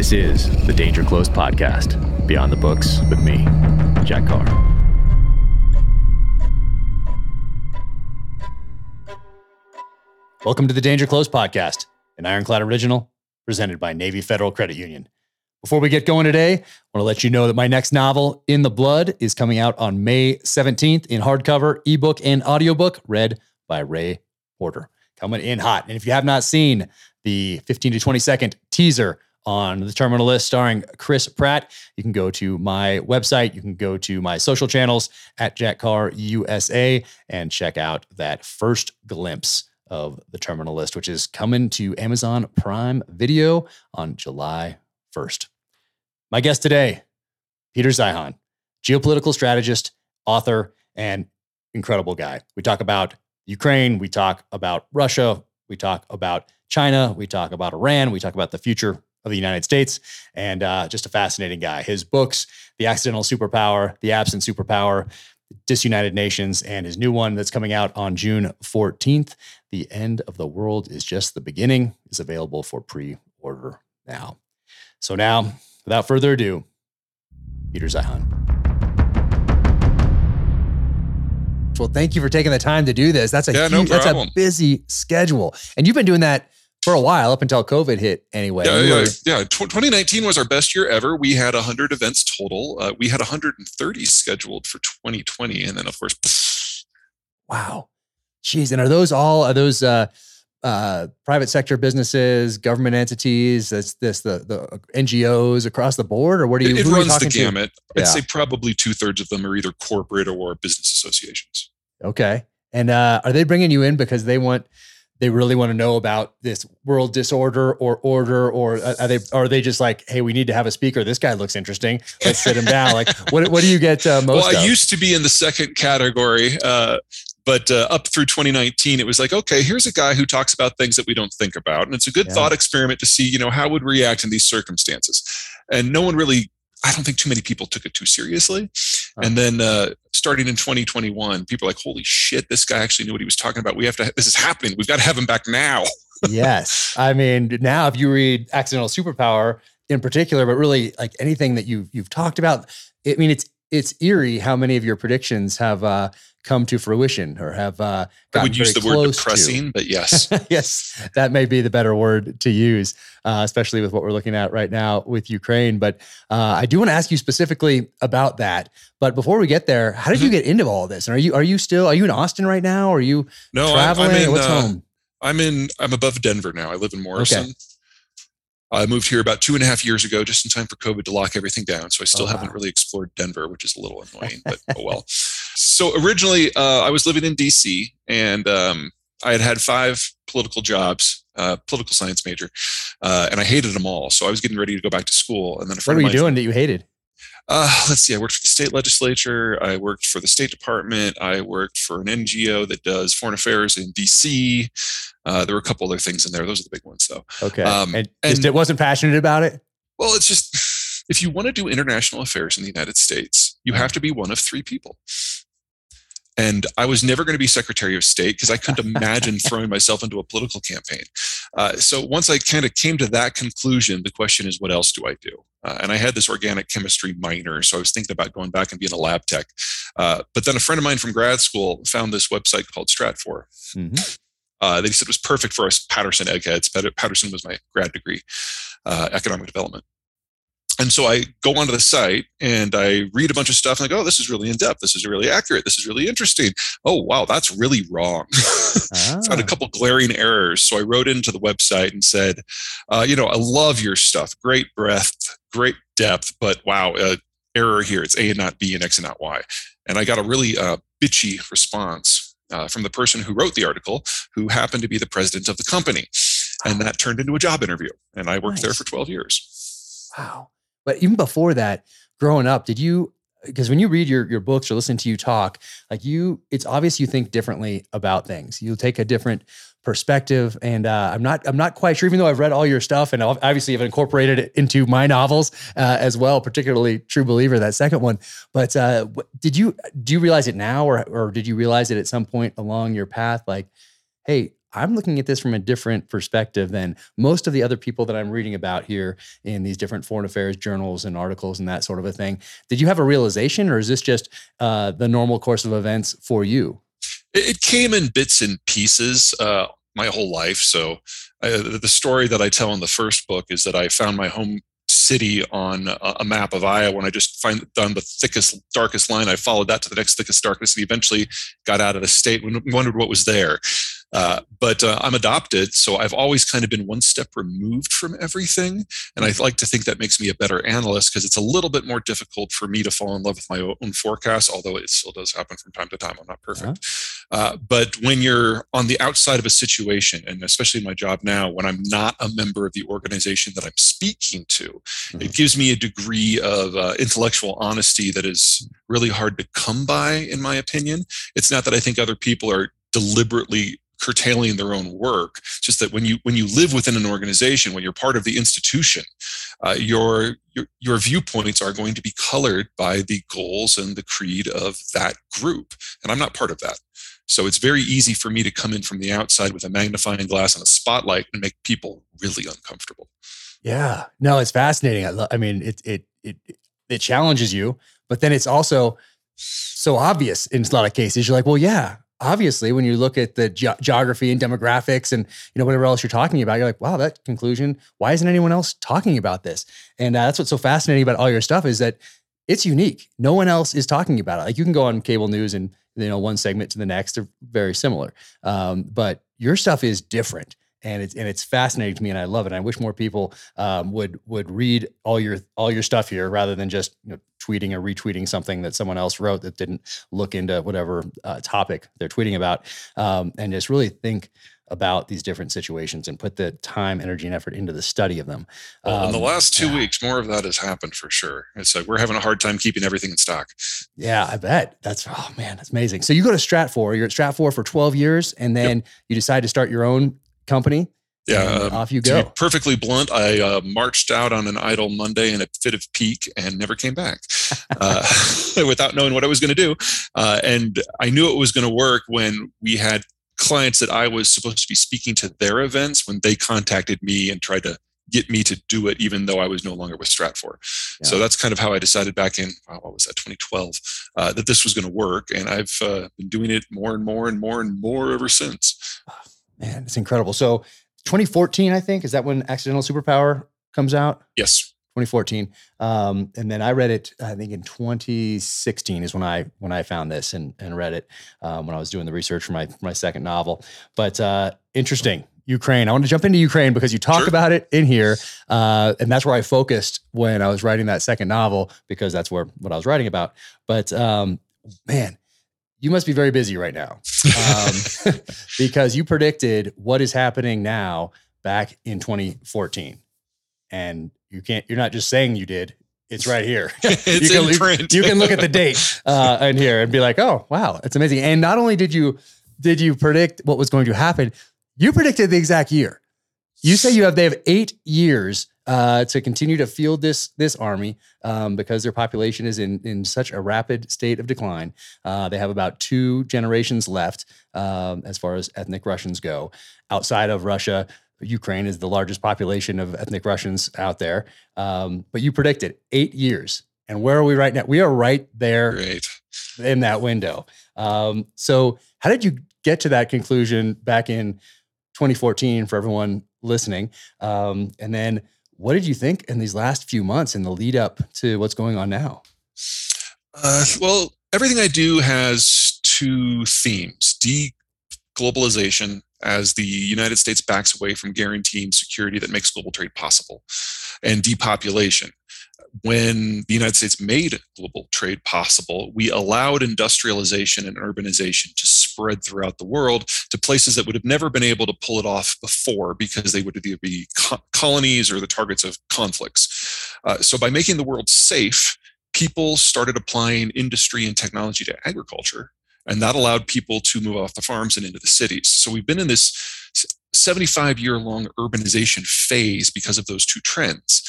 This is the Danger Close podcast, Beyond the Books with me, Jack Carr. Welcome to the Danger Close podcast, an Ironclad original presented by Navy Federal Credit Union. Before we get going today, I want to let you know that my next novel, In the Blood, is coming out on May 17th in hardcover, ebook, and audiobook, read by Ray Porter. Coming in hot. And if you have not seen the 15 to 20 second teaser on the terminal list starring Chris Pratt. You can go to my website. You can go to my social channels at Jack Carr USA and check out that first glimpse of the terminal list, which is coming to Amazon Prime Video on July 1st. My guest today, Peter Zeihan, geopolitical strategist, author, and incredible guy. We talk about Ukraine, we talk about Russia, we talk about China, we talk about Iran, we talk about the future of the United States, and uh, just a fascinating guy. His books, The Accidental Superpower, The Absent Superpower, Disunited Nations, and his new one that's coming out on June 14th, The End of the World is Just the Beginning, is available for pre order now. So, now, without further ado, Peter Zeihan. Well, thank you for taking the time to do this. That's a yeah, huge, no that's a busy schedule, and you've been doing that for a while up until COVID hit anyway. Yeah, we were, yeah, yeah. 2019 was our best year ever. We had 100 events total. Uh, we had 130 scheduled for 2020, and then of course, wow, jeez. And are those all are those uh, uh, private sector businesses, government entities? That's this the the NGOs across the board, or what do you? It, it runs the gamut. To? I'd yeah. say probably two thirds of them are either corporate or business associations. Okay, and uh, are they bringing you in because they want? They really want to know about this world disorder or order or are they are they just like hey we need to have a speaker this guy looks interesting let's sit him down like what, what do you get uh, most well i of? used to be in the second category uh, but uh, up through 2019 it was like okay here's a guy who talks about things that we don't think about and it's a good yeah. thought experiment to see you know how would react in these circumstances and no one really I don't think too many people took it too seriously. And then uh, starting in 2021, people are like, holy shit, this guy actually knew what he was talking about. We have to, this is happening. We've got to have him back now. yes. I mean, now if you read Accidental Superpower in particular, but really like anything that you've, you've talked about, I mean, it's, it's eerie how many of your predictions have uh, come to fruition or have uh, I would use the word depressing, to. but yes, yes, that may be the better word to use, uh, especially with what we're looking at right now with Ukraine. But uh, I do want to ask you specifically about that. But before we get there, how did mm-hmm. you get into all this? And are you are you still are you in Austin right now? Or are you no, traveling? I'm in, What's uh, home? I'm in. I'm above Denver now. I live in Morrison. Okay. I moved here about two and a half years ago, just in time for COVID to lock everything down. So I still oh, haven't really explored Denver, which is a little annoying, but oh well. So originally, uh, I was living in DC, and um, I had had five political jobs, uh, political science major, uh, and I hated them all. So I was getting ready to go back to school. And then a friend what were you doing that you hated? Uh, let's see. I worked for the state legislature. I worked for the State Department. I worked for an NGO that does foreign affairs in DC. Uh, there were a couple other things in there. Those are the big ones, though. Okay. Um, and, and it wasn't passionate about it. Well, it's just if you want to do international affairs in the United States, you have to be one of three people. And I was never going to be Secretary of State because I couldn't imagine throwing myself into a political campaign. Uh, so once I kind of came to that conclusion, the question is, what else do I do? Uh, and I had this organic chemistry minor, so I was thinking about going back and being a lab tech. Uh, but then a friend of mine from grad school found this website called Stratfor. Mm-hmm. Uh, he said was perfect for us Patterson eggheads. Patterson was my grad degree, uh, economic development and so I go onto the site and I read a bunch of stuff and I go, oh, this is really in depth. This is really accurate. This is really interesting. Oh, wow, that's really wrong. ah. Found a couple glaring errors. So I wrote into the website and said, uh, you know, I love your stuff. Great breadth, great depth, but wow, uh, error here. It's A and not B and X and not Y. And I got a really uh, bitchy response uh, from the person who wrote the article, who happened to be the president of the company. And that turned into a job interview. And I worked nice. there for 12 years. Wow. But even before that, growing up, did you because when you read your your books or listen to you talk, like you, it's obvious you think differently about things. You take a different perspective, and uh, I'm not I'm not quite sure. Even though I've read all your stuff and obviously have incorporated it into my novels uh, as well, particularly True Believer, that second one. But uh, did you do you realize it now, or or did you realize it at some point along your path? Like, hey, I'm looking at this from a different perspective than most of the other people that I'm reading about here in these different foreign affairs journals and articles and that sort of a thing. Did you have a realization, or is this just uh, the normal course of events for you? It came in bits and pieces uh, my whole life. So, uh, the story that I tell in the first book is that I found my home city on a map of Iowa and I just find down the thickest, darkest line. I followed that to the next thickest, darkest, and eventually got out of the state and wondered what was there. Uh, but uh, I'm adopted, so I've always kind of been one step removed from everything. And I like to think that makes me a better analyst because it's a little bit more difficult for me to fall in love with my own forecast, although it still does happen from time to time. I'm not perfect. Uh-huh. Uh, but when you're on the outside of a situation, and especially my job now, when I'm not a member of the organization that I'm speaking to, mm-hmm. it gives me a degree of uh, intellectual honesty that is really hard to come by, in my opinion. It's not that I think other people are deliberately curtailing their own work. Just that when you when you live within an organization, when you're part of the institution, uh, your, your your viewpoints are going to be colored by the goals and the creed of that group, and I'm not part of that. So it's very easy for me to come in from the outside with a magnifying glass and a spotlight and make people really uncomfortable. Yeah, no, it's fascinating. I, lo- I mean, it it it it challenges you, but then it's also so obvious in a lot of cases. You're like, well, yeah, obviously when you look at the ge- geography and demographics and you know whatever else you're talking about you're like wow that conclusion why isn't anyone else talking about this? And uh, that's what's so fascinating about all your stuff is that it's unique. No one else is talking about it. Like you can go on cable news and you know one segment to the next they're very similar. Um, but your stuff is different and it's and it's fascinating to me, and I love it. And I wish more people um, would would read all your all your stuff here rather than just you know, tweeting or retweeting something that someone else wrote that didn't look into whatever uh, topic they're tweeting about, um, and just really think about these different situations and put the time, energy, and effort into the study of them. Well, in the um, last two yeah. weeks, more of that has happened for sure. It's like we're having a hard time keeping everything in stock. Yeah, I bet. That's oh man, that's amazing. So you go to Stratfor. You're at Stratfor for 12 years, and then yep. you decide to start your own company. Yeah, um, off you go. perfectly blunt, I uh, marched out on an idle Monday in a fit of pique and never came back uh, without knowing what I was going to do. Uh, and I knew it was going to work when we had clients that I was supposed to be speaking to their events when they contacted me and tried to get me to do it, even though I was no longer with Stratfor. Yeah. So that's kind of how I decided back in what was that 2012 uh, that this was going to work, and I've uh, been doing it more and more and more and more ever since. Man, it's incredible. So 2014, I think, is that when Accidental Superpower comes out? Yes. 2014. Um, and then I read it, I think in 2016 is when I when I found this and, and read it um, when I was doing the research for my for my second novel. But uh, interesting. Ukraine. I want to jump into Ukraine because you talk sure. about it in here, uh, and that's where I focused when I was writing that second novel because that's where what I was writing about. But um, man, you must be very busy right now um, because you predicted what is happening now back in 2014 and you can't you're not just saying you did it's right here. It's you, can, in print. you can look at the date uh, in here and be like oh wow it's amazing. And not only did you did you predict what was going to happen you predicted the exact year. You say you have they have eight years uh, to continue to field this this army um, because their population is in in such a rapid state of decline. Uh, they have about two generations left um, as far as ethnic Russians go. Outside of Russia, Ukraine is the largest population of ethnic Russians out there. Um, but you predicted eight years, and where are we right now? We are right there Great. in that window. Um, so, how did you get to that conclusion back in 2014 for everyone listening? Um, and then what did you think in these last few months in the lead up to what's going on now? Uh, well, everything I do has two themes deglobalization, as the United States backs away from guaranteeing security that makes global trade possible, and depopulation, when the United States made global trade possible, we allowed industrialization and urbanization to spread throughout the world to places that would have never been able to pull it off before because they would either be co- colonies or the targets of conflicts. Uh, so, by making the world safe, people started applying industry and technology to agriculture, and that allowed people to move off the farms and into the cities. So, we've been in this 75 year long urbanization phase because of those two trends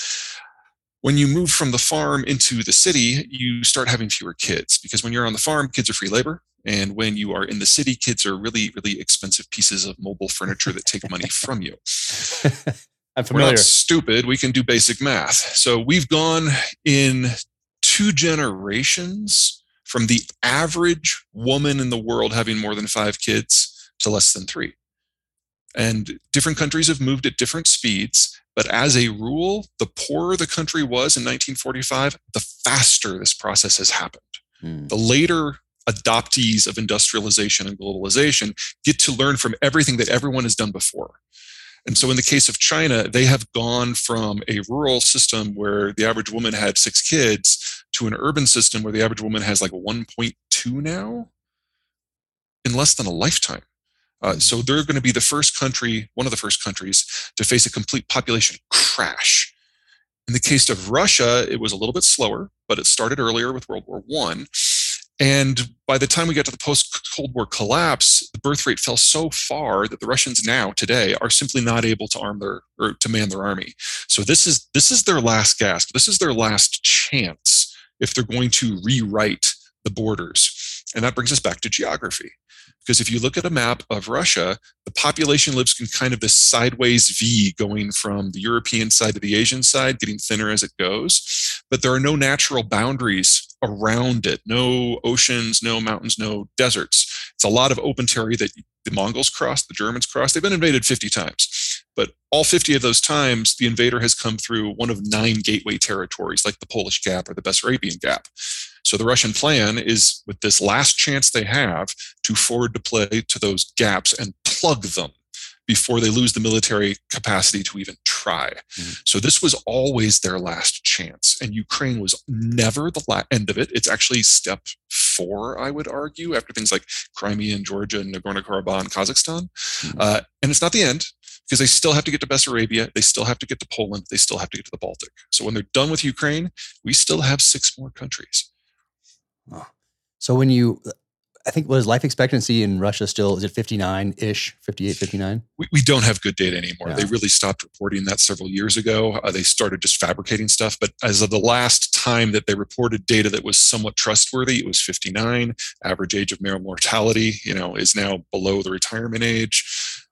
when you move from the farm into the city, you start having fewer kids because when you're on the farm, kids are free labor And when you are in the city, kids are really, really expensive pieces of mobile furniture that take money from you. I'm familiar. We're not stupid. We can do basic math. So we've gone in two generations from the average woman in the world having more than five kids to less than three. And different countries have moved at different speeds. But as a rule, the poorer the country was in 1945, the faster this process has happened. Hmm. The later adoptees of industrialization and globalization get to learn from everything that everyone has done before. And so, in the case of China, they have gone from a rural system where the average woman had six kids to an urban system where the average woman has like 1.2 now in less than a lifetime. Uh, so, they're going to be the first country, one of the first countries, to face a complete population crash. In the case of Russia, it was a little bit slower, but it started earlier with World War One. And by the time we got to the post Cold War collapse, the birth rate fell so far that the Russians now today are simply not able to arm their or to man their army. So this is this is their last gasp. This is their last chance if they're going to rewrite the borders. And that brings us back to geography. Because if you look at a map of Russia, the population lives in kind of this sideways V going from the European side to the Asian side, getting thinner as it goes. But there are no natural boundaries around it no oceans, no mountains, no deserts. It's a lot of open territory that the Mongols crossed, the Germans crossed. They've been invaded 50 times. But all 50 of those times, the invader has come through one of nine gateway territories, like the Polish Gap or the Bessarabian Gap. So the Russian plan is, with this last chance they have, to forward deploy to those gaps and plug them before they lose the military capacity to even try. Mhm. So this was always their last chance, and Ukraine was never the la- end of it. It's actually step four, I would argue, after things like Crimea and Georgia and Nagorno-Karabakh and Kazakhstan. Mhm. Uh, and it's not the end because they still have to get to Bessarabia, they still have to get to Poland, they still have to get to the Baltic. So when they're done with Ukraine, we still have six more countries. So when you, I think was life expectancy in Russia still is it 59 ish, 58, 59? we, we don't have good data anymore. Yeah. They really stopped reporting that several years ago. Uh, they started just fabricating stuff. But as of the last time that they reported data that was somewhat trustworthy, it was 59. Average age of male mortality, you know, is now below the retirement age,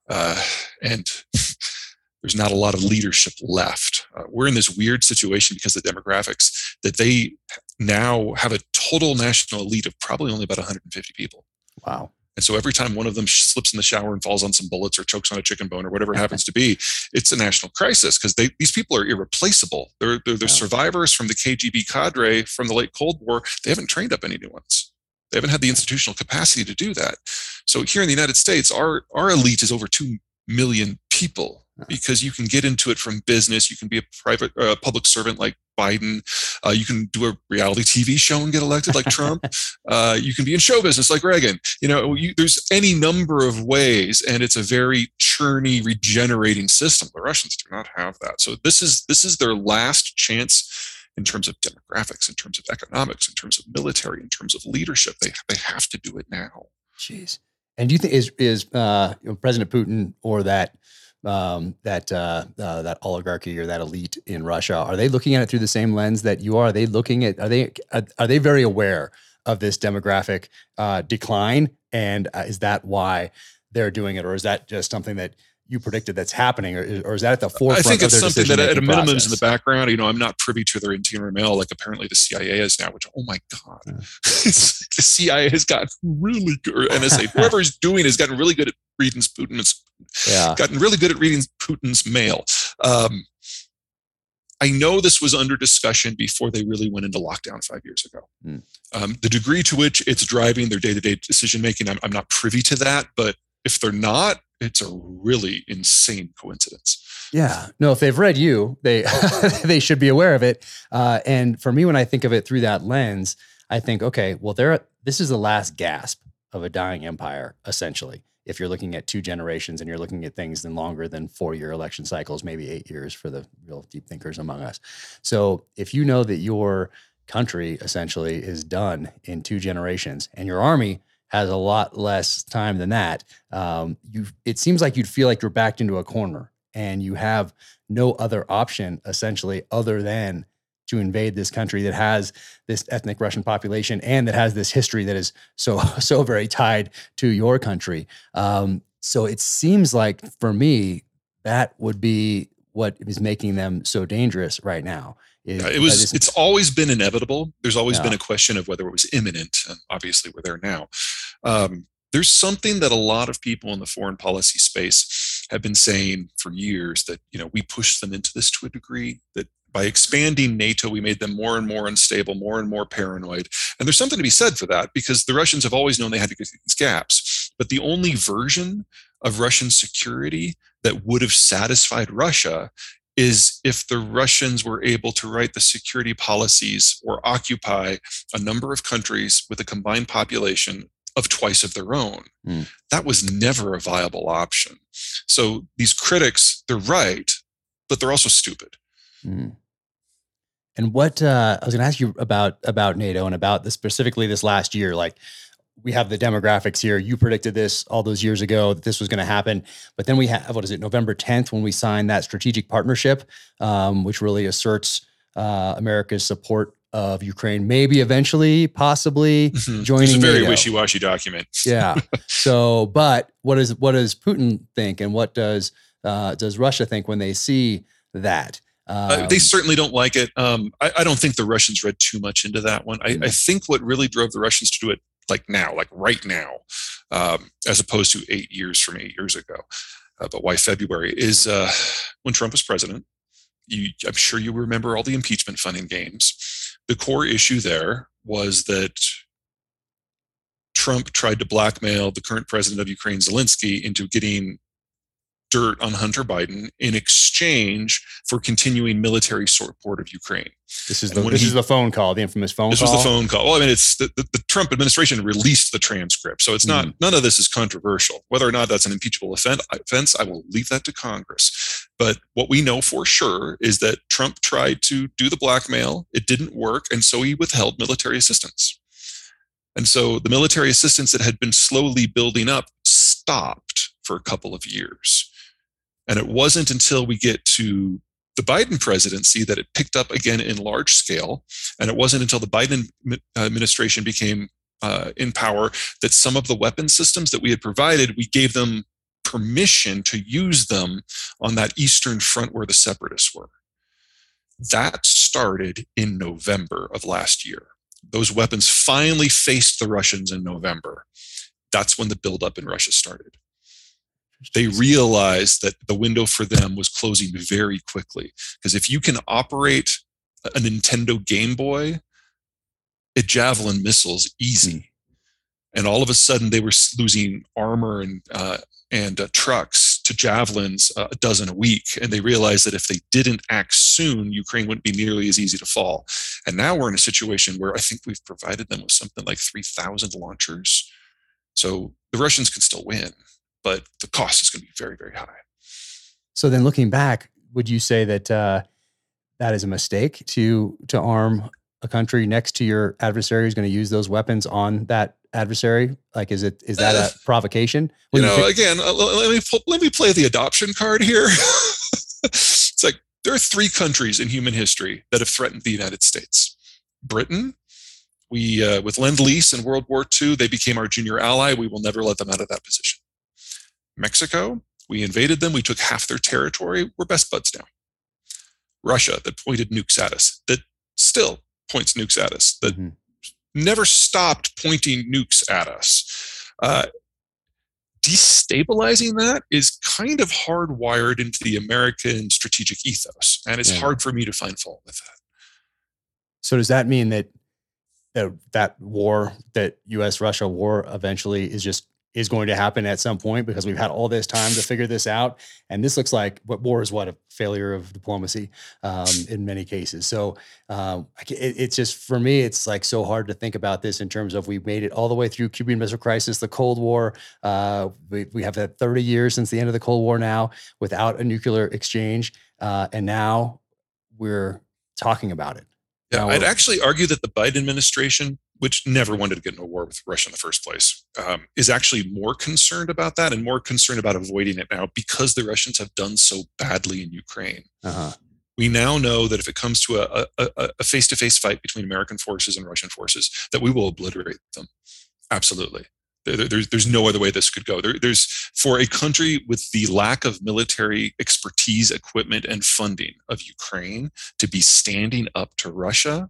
uh, and there's not a lot of leadership left. Uh, we're in this weird situation because of the demographics that they now have a total national elite of probably only about 150 people. Wow. And so every time one of them slips in the shower and falls on some bullets or chokes on a chicken bone or whatever it happens to be, it's a national crisis because these people are irreplaceable. They're, they're, they're Yeah. survivors from the KGB cadre from the late Cold War. They haven't trained up any new ones. They haven't had the institutional capacity to do that. So here in the United States, our our elite is over two million people. Because you can get into it from business. You can be a private uh, public servant like Biden. Uh, you can do a reality TV show and get elected like Trump. Uh, you can be in show business like Reagan. You know, you, there's any number of ways, and it's a very churny, regenerating system. The Russians do not have that. So this is this is their last chance in terms of demographics, in terms of economics, in terms of military, in terms of leadership. They they have to do it now. Jeez. And do you think is is uh, President Putin or that um, that uh, uh, that oligarchy or that elite in Russia are they looking at it through the same lens that you are? Are they looking at are they are, are they very aware of this demographic uh, decline? And uh, is that why they're doing it, or is that just something that you predicted that's happening, or, is- or is that at the forefront? I think of it's something that at a minimum is in the background. You know, I'm not privy to their interior mail like apparently the CIA is now, which, oh my God. Yeah. The CIA has gotten really good, or NSA, whoever's doing has gotten really good at reading Putin's, Yeah. gotten really good at reading Putin's mail. Um, I know this was under discussion before they really went into lockdown five years ago. Hmm. Um, the degree to which it's driving their day to day decision making, I'm, I'm not privy to that. But if they're not, it's a really insane coincidence. Yeah. No, if they've read you, they they should be aware of it. Uh, and for me, when I think of it through that lens, I think, okay, well, there. This is the last gasp of a dying empire, essentially. If you're looking at two generations and you're looking at things in longer than four year election cycles, maybe eight years for the real deep thinkers among us. So if you know that your country essentially is done in two generations and your army has a lot less time than that, um, you it seems like you'd feel like you're backed into a corner and you have no other option essentially other than to invade this country that has this ethnic Russian population and that has this history that is so so very tied to your country. Um, so it seems like for me that would be what is making them so dangerous right now. Is, it was. It's always been inevitable. There's always yeah. been a question of whether it was imminent, and obviously we're there now. Um, there's something that a lot of people in the foreign policy space have been saying for years that you know we pushed them into this to a degree that by expanding NATO, we made them more and more unstable, more and more paranoid. And there's something to be said for that because the Russians have always known they had to get these gaps. But the only version of Russian security that would have satisfied Russia is if the Russians were able to write the security policies or occupy a number of countries with a combined population of twice of their own. Mm. That was never a viable option. So these critics, they're right, but they're also stupid. Mm. And what uh, I was going to ask you about about NATO and about this specifically this last year, like we have the demographics here. You predicted this all those years ago that this was going to happen, but then we have what is it, November 10th, when we signed that strategic partnership, um, which really asserts uh, America's support of Ukraine, maybe eventually, possibly mm-hmm. joining. It's a very NATO. wishy-washy document. yeah. So, but what does what does Putin think, and what does uh, does Russia think when they see that? Um, uh, they certainly don't like it. Um, I, I, don't think the Russians read too much into that one. I, I, mm. think what really drove the Russians to do it like now, like right now, um, as opposed to eight years from eight years ago. Uh, but why February is uh, when Trump was president. You, I'm sure you remember all the impeachment funding games. The core issue there was that Trump tried to blackmail the current president of Ukraine, Zelensky, into getting dirt on Hunter Biden in exchange for continuing military support of Ukraine. This is the this he, is the phone call, the infamous phone this call. This was the phone call. Well, I mean, it's the, the, the Trump administration released the transcript, so it's not mm. none of this is controversial. Whether or not that's an impeachable offense, I will leave that to Congress. But what we know for sure is that Trump tried to do the blackmail. It didn't work, and so he withheld military assistance. And so the military assistance that had been slowly building up stopped for a couple of years. And it wasn't until we get to the Biden presidency that it picked up again in large scale. And it wasn't until the Biden administration became uh, in power that some of the weapon systems that we had provided, we gave them permission to use them on that eastern front where the separatists were. That started in November of last year. Those weapons finally faced the Russians in November. That's when the buildup in Russia started they realized that the window for them was closing very quickly. Because if you can operate a Nintendo Game Boy, a javelin missiles easy. Hmm. And all of a sudden, they were losing armor and uh, and uh, trucks to javelins uh, a dozen a week. And they realized that if they didn't act soon, Ukraine wouldn't be nearly as easy to fall. And now we're in a situation where I think we've provided them with something like 3,000 launchers. So the Russians can still win but the cost is going to be very, very high. So then, looking back, would you say that uh, that is a mistake to to arm a country next to your adversary who's going to use those weapons on that adversary? Like, is it is that a uh, provocation? you know, you again, uh, let me let me play the adoption card here. it's like there are three countries in human history that have threatened the United States: Britain. We, uh, with Lend Lease in World War II, they became our junior ally. We will never let them out of that position. Mexico, we invaded them, we took half their territory, we're best buds now. Russia, that pointed nukes at us, that still points nukes at us, that mm-hmm. never stopped pointing nukes at us. Uh, destabilizing that is kind of hardwired into the American strategic ethos, and it's yeah. hard for me to find fault with that. So does that mean that that that war, that U.S. Russia war, eventually is just is going to happen at some point because we've had all this time to figure this out. And this looks like what war is what a failure of diplomacy um, in many cases. So um, it, it's just for me, it's like so hard to think about this in terms of we made it all the way through Cuban Missile Crisis, the Cold War. Uh, we, we have that 30 years since the end of the Cold War now without a nuclear exchange. Uh, and now we're talking about it. Yeah, I'd actually argue that the Biden administration which never wanted to get into a war with Russia in the first place, um, is actually more concerned about that and more concerned about avoiding it now because the Russians have done so badly in Ukraine. Uh-huh. We now know that if it comes to a, a, a face-to-face fight between American forces and Russian forces, that we will obliterate them. Absolutely. There's, there's no other way this could go. There, there's for a country with the lack of military expertise, equipment, and funding of Ukraine to be standing up to Russia.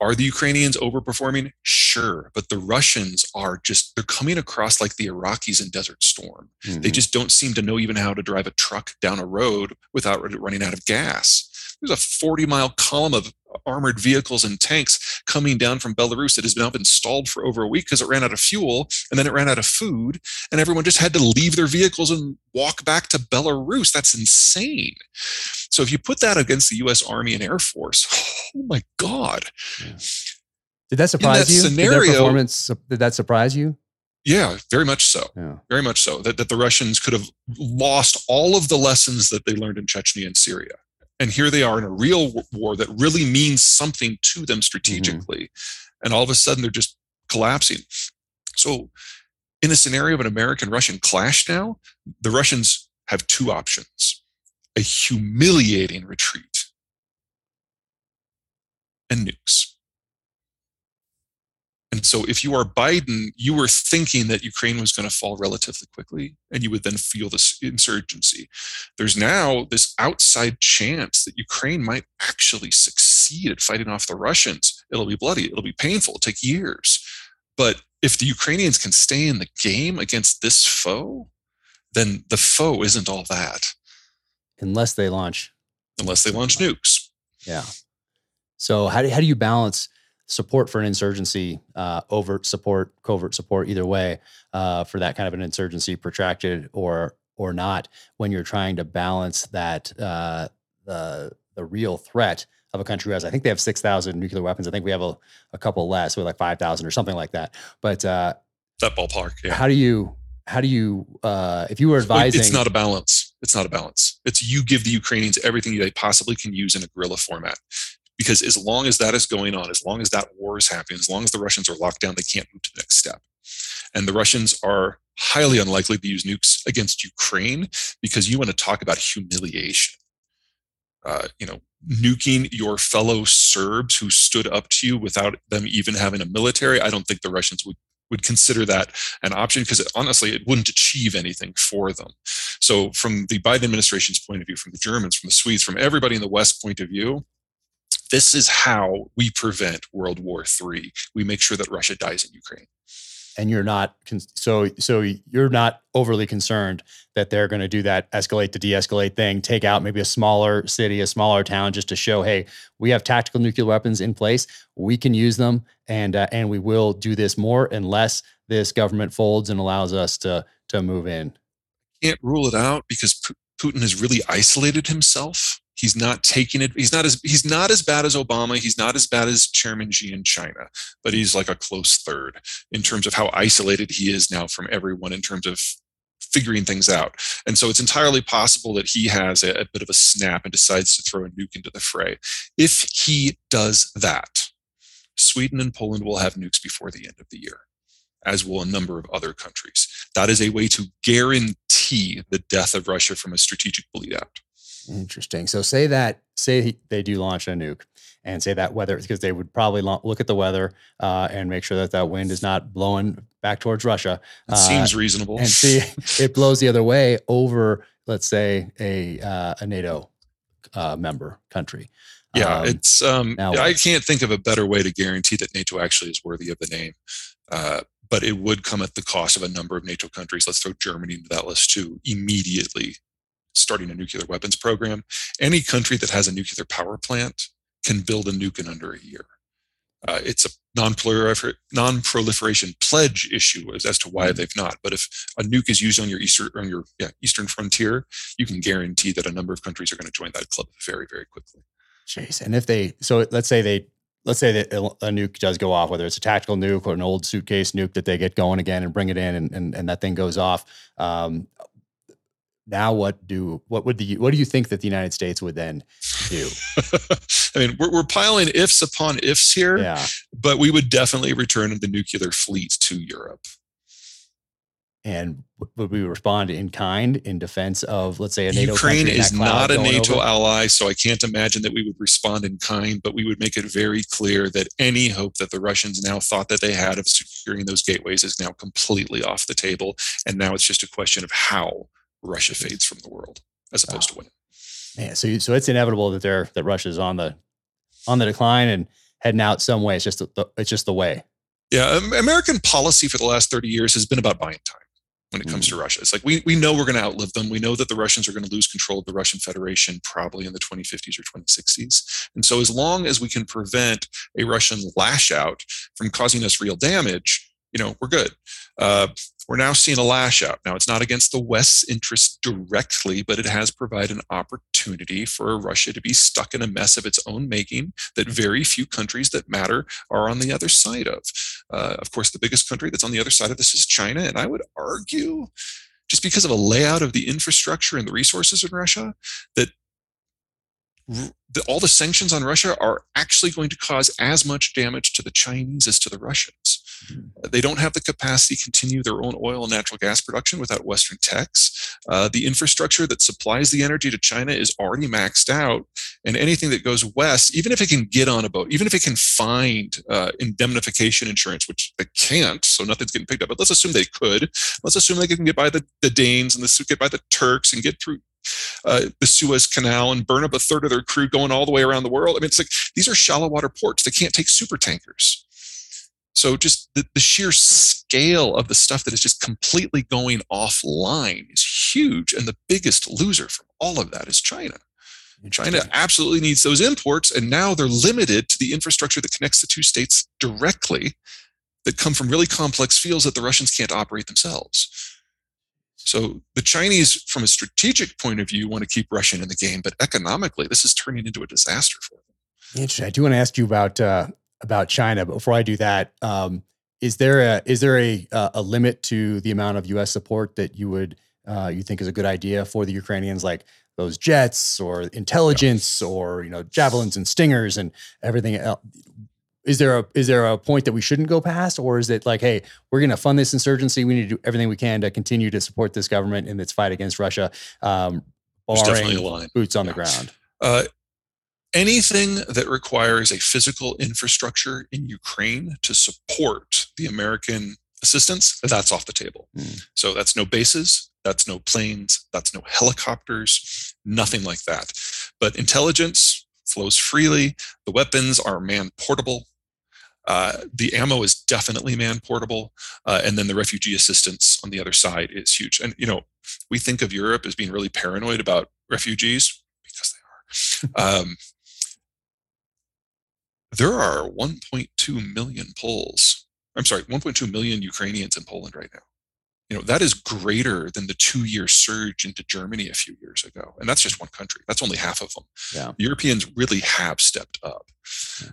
Are the Ukrainians overperforming? Sure, but the Russians are just, they're coming across like the Iraqis in Desert Storm. Mm-hmm. They just don't seem to know even how to drive a truck down a road without running out of gas. There's a 40 mile column of armored vehicles and tanks coming down from Belarus that has now been stalled for over a week because it ran out of fuel and then it ran out of food and everyone just had to leave their vehicles and walk back to Belarus. That's insane. So if you put that against the US Army and Air Force, oh my God. Yeah. Did that surprise that you? Scenario, did that performance did that surprise you? Yeah, very much so. Yeah. Very much so. That, that the Russians could have lost all of the lessons that they learned in Chechnya and Syria and here they are in a real war that really means something to them strategically mm-hmm. and all of a sudden they're just collapsing so in a scenario of an american russian clash now the russians have two options a humiliating retreat and nukes and so if you are Biden, you were thinking that Ukraine was going to fall relatively quickly and you would then feel this insurgency. There's now this outside chance that Ukraine might actually succeed at fighting off the Russians. It'll be bloody, it'll be painful, it'll take years. But if the Ukrainians can stay in the game against this foe, then the foe isn't all that. Unless they launch. Unless they launch nukes. Yeah. So how do, how do you balance support for an insurgency, uh, overt support, covert support, either way, uh, for that kind of an insurgency, protracted or or not, when you're trying to balance that uh, the the real threat of a country who has, I think they have six thousand nuclear weapons. I think we have a, a couple less, with like five thousand or something like that. But uh, that ballpark, yeah. How do you how do you uh, if you were advising? It's not a balance. It's not a balance. It's you give the Ukrainians everything they possibly can use in a guerrilla format because as long as that is going on, as long as that war is happening, as long as the Russians are locked down, they can't move to the next step. And the Russians are highly unlikely to use nukes against Ukraine because you want to talk about humiliation. Uh, you know, nuking your fellow Serbs who stood up to you without them even having a military. I don't think the Russians would would consider that an option because honestly it wouldn't achieve anything for them so from the biden administration's point of view from the germans from the swedes from everybody in the west point of view this is how we prevent World War III. We make sure that Russia dies in Ukraine. And you're not so so you're not overly concerned that they're going to do that escalate to de-escalate thing, take out maybe a smaller city, a smaller town, just to show, hey, we have tactical nuclear weapons in place, we can use them, and uh, and we will do this more unless this government folds and allows us to to move in. Can't rule it out because Putin has really isolated himself He's not taking it. He's not as he's not as bad as Obama. He's not as bad as Chairman Xi in China, but he's like a close third in terms of how isolated he is now from everyone in terms of figuring things out. And so it's entirely possible that he has a, a bit of a snap and decides to throw a nuke into the fray. If he does that, Sweden and Poland will have nukes before the end of the year, as will a number of other countries. That is a way to guarantee the death of Russia from a strategic bleed out. Interesting. So say that say they do launch a nuke, and say that weather because they would probably look at the weather uh, and make sure that that wind is not blowing back towards Russia. Uh, seems reasonable. And see it blows the other way over, let's say a uh, a NATO uh, member country. Yeah, um, it's. Um, I can't think of a better way to guarantee that NATO actually is worthy of the name. Uh, but it would come at the cost of a number of NATO countries. Let's throw Germany into that list too immediately starting a nuclear weapons program. Any country that has a nuclear power plant can build a nuke in under a year. Uh, it's a non-proliferation pledge issue as, as to why mm-hmm. they've not. But if a nuke is used on your eastern on your yeah, eastern frontier, you can guarantee that a number of countries are going to join that club very very quickly. Jeez, and if they so let's say they let's say that a nuke does go off, whether it's a tactical nuke or an old suitcase nuke that they get going again and bring it in and and, and that thing goes off. Um, now what do what would the what do you think that the United States would then do? I mean, we're, we're piling ifs upon ifs here, yeah. but we would definitely return the nuclear fleet to Europe. and would we respond in kind in defense of, let's say, a NATO Ukraine is not a NATO over? ally, so I can't imagine that we would respond in kind, but we would make it very clear that any hope that the Russians now thought that they had of securing those gateways is now completely off the table. And now it's just a question of how Russia fades from the world as opposed wow. to when. Man, so so it's inevitable that they're that Russia's on the on the decline and heading out some way. It's just the, it's just the way. Yeah, American policy for the last 30 years has been about buying time when it comes mm. to Russia. It's like we, we know we're going to outlive them. We know that the Russians are going to lose control of the Russian Federation probably in the 2050s or 2060s. And so, as long as we can prevent a Russian lash out from causing us real damage, you know, we're good. Uh, we're now seeing a lash out. Now, it's not against the West's interests directly, but it has provided an opportunity for Russia to be stuck in a mess of its own making that very few countries that matter are on the other side of. Uh, of course, the biggest country that's on the other side of this is China. And I would argue, just because of a layout of the infrastructure and the resources in Russia, that the, all the sanctions on Russia are actually going to cause as much damage to the Chinese as to the Russians. Mm-hmm. They don't have the capacity to continue their own oil and natural gas production without Western techs. Uh, the infrastructure that supplies the energy to China is already maxed out, and anything that goes west, even if it can get on a boat, even if it can find uh, indemnification insurance, which they can't, so nothing's getting picked up. But let's assume they could. Let's assume they can get by the, the Danes and the, get by the Turks and get through uh, the Suez Canal and burn up a third of their crew going all the way around the world. I mean, it's like these are shallow water ports. They can't take super tankers. So just the, the sheer scale of the stuff that is just completely going offline is huge. And the biggest loser from all of that is China. China absolutely needs those imports, and now they're limited to the infrastructure that connects the two states directly that come from really complex fields that the Russians can't operate themselves. So the Chinese, from a strategic point of view, want to keep Russia in the game, but economically, this is turning into a disaster for them. Interesting. I do want to ask you about uh, about China, but before I do that, um, is there a is there a a limit to the amount of U.S. support that you would uh, you think is a good idea for the Ukrainians, like those jets or intelligence yeah. or you know javelins and stingers and everything else? Is there a is there a point that we shouldn't go past? Or is it like hey we're going to fund this insurgency. We need to do everything we can to continue to support this government in its fight against russia um barring boots on yeah. the ground. Uh, anything that requires a physical infrastructure in ukraine to support the american assistance that's off the table. Mm. so that's no bases that's no planes that's no helicopters nothing like that. But intelligence flows freely. The weapons are man portable uh, the ammo is definitely man portable, uh, and then the refugee assistance on the other side is huge. And you know, we think of Europe as being really paranoid about refugees because they are. um, there are 1.2 million Poles. I'm sorry, 1.2 million Ukrainians in Poland right now you know that is greater than the two year surge into germany a few years ago and that's just one country that's only half of them yeah. europeans really have stepped up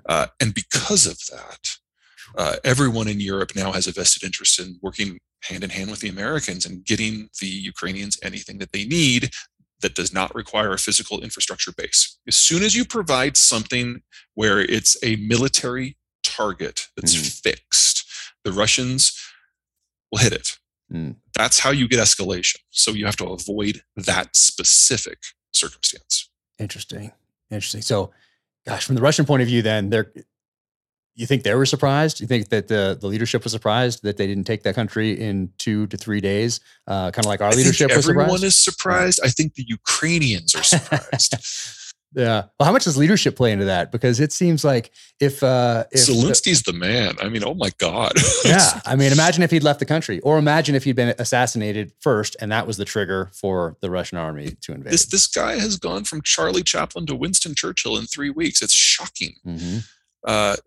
uh, and because of that uh, everyone in europe now has a vested interest in working hand in hand with the americans and getting the ukrainians anything that they need that does not require a physical infrastructure base as soon as you provide something where it's a military target that's mm. fixed the russians will hit it Mm. That's how you get escalation. So you have to avoid that specific circumstance. Interesting. Interesting. So, gosh, from the Russian point of view, then they're you think they were surprised? You think that the, the leadership was surprised that they didn't take that country in two to three days, uh, kind of like our I leadership was surprised? Everyone is surprised. I think the Ukrainians are surprised. Yeah. Well, how much does leadership play into that? Because it seems like if, uh, if Zelensky's the, the man. I mean, oh my God. yeah. I mean, imagine if he'd left the country, or imagine if he'd been assassinated first, and that was the trigger for the Russian army to invade. This this guy has gone from Charlie Chaplin to Winston Churchill in three weeks. It's shocking. Mm-hmm. Uh,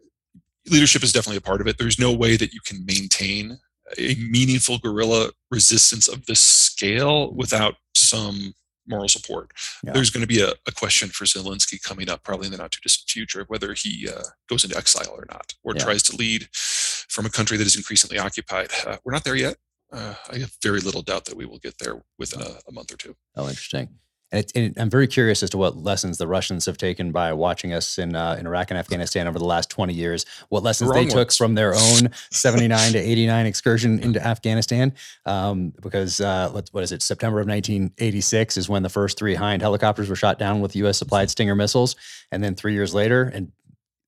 leadership is definitely a part of it. There's no way that you can maintain a meaningful guerrilla resistance of this scale without some moral support. Yeah. There's going to be a, a, question for Zelensky coming up, probably in the not too distant future, of whether he uh, goes into exile or not, or yeah. tries to lead from a country that is increasingly occupied. Uh, we're not there yet. Uh, I have very little doubt that we will get there within a, a month or two. Oh, interesting. And, it, and, I'm very curious as to what lessons the Russians have taken by watching us in uh, in Iraq and Afghanistan over the last 20 years. What lessons the they took from their own 79 to 89 excursion into Afghanistan. Um, because uh, what, what is it? September of 1986 is when the first three Hind helicopters were shot down with U.S. supplied Stinger missiles, and then three years later, and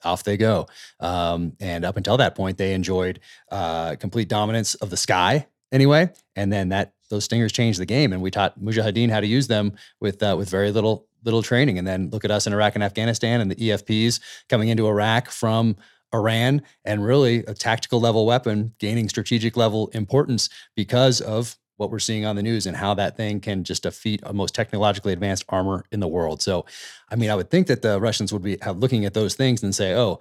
off they go. Um, and up until that point, they enjoyed uh, complete dominance of the sky anyway. And then that those stingers changed the game, and we taught Mujahideen how to use them with uh, with very little little training. And then look at us in Iraq and Afghanistan, and the EFPs coming into Iraq from Iran, and really a tactical level weapon gaining strategic level importance because of what we're seeing on the news and how that thing can just defeat a most technologically advanced armor in the world. So, I mean, I would think that the Russians would be looking at those things and say, "Oh,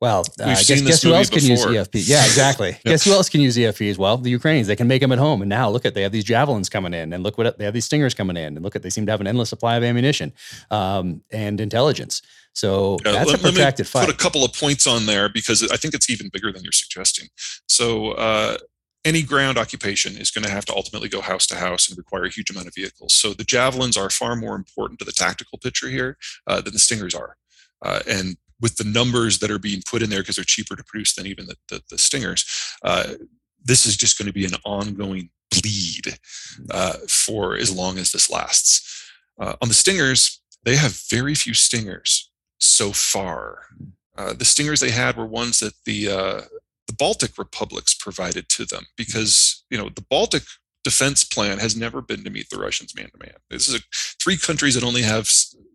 well, uh, guess, guess who else can use EFP? Yeah, exactly. Guess who else can use EFPs? Well, the Ukrainians. They can make them at home. And now look at they have these javelins coming in, and look what they have these stingers coming in, and look at they seem to have an endless supply of ammunition um, and intelligence. So yeah, that's let, a protracted fight. Put a couple of points on there because I think it's even bigger than you're suggesting. So. Uh, any ground occupation is going to have to ultimately go house to house and require a huge amount of vehicles. So the javelins are far more important to the tactical picture here uh, than the stingers are. Uh, and with the numbers that are being put in there because they're cheaper to produce than even the, the, the stingers, uh, this is just going to be an ongoing bleed uh, for as long as this lasts. Uh, on the stingers, they have very few stingers so far. Uh, the stingers they had were ones that the uh, the Baltic republics provided to them because you know the Baltic defense plan has never been to meet the Russians man to man. This is a, three countries that only have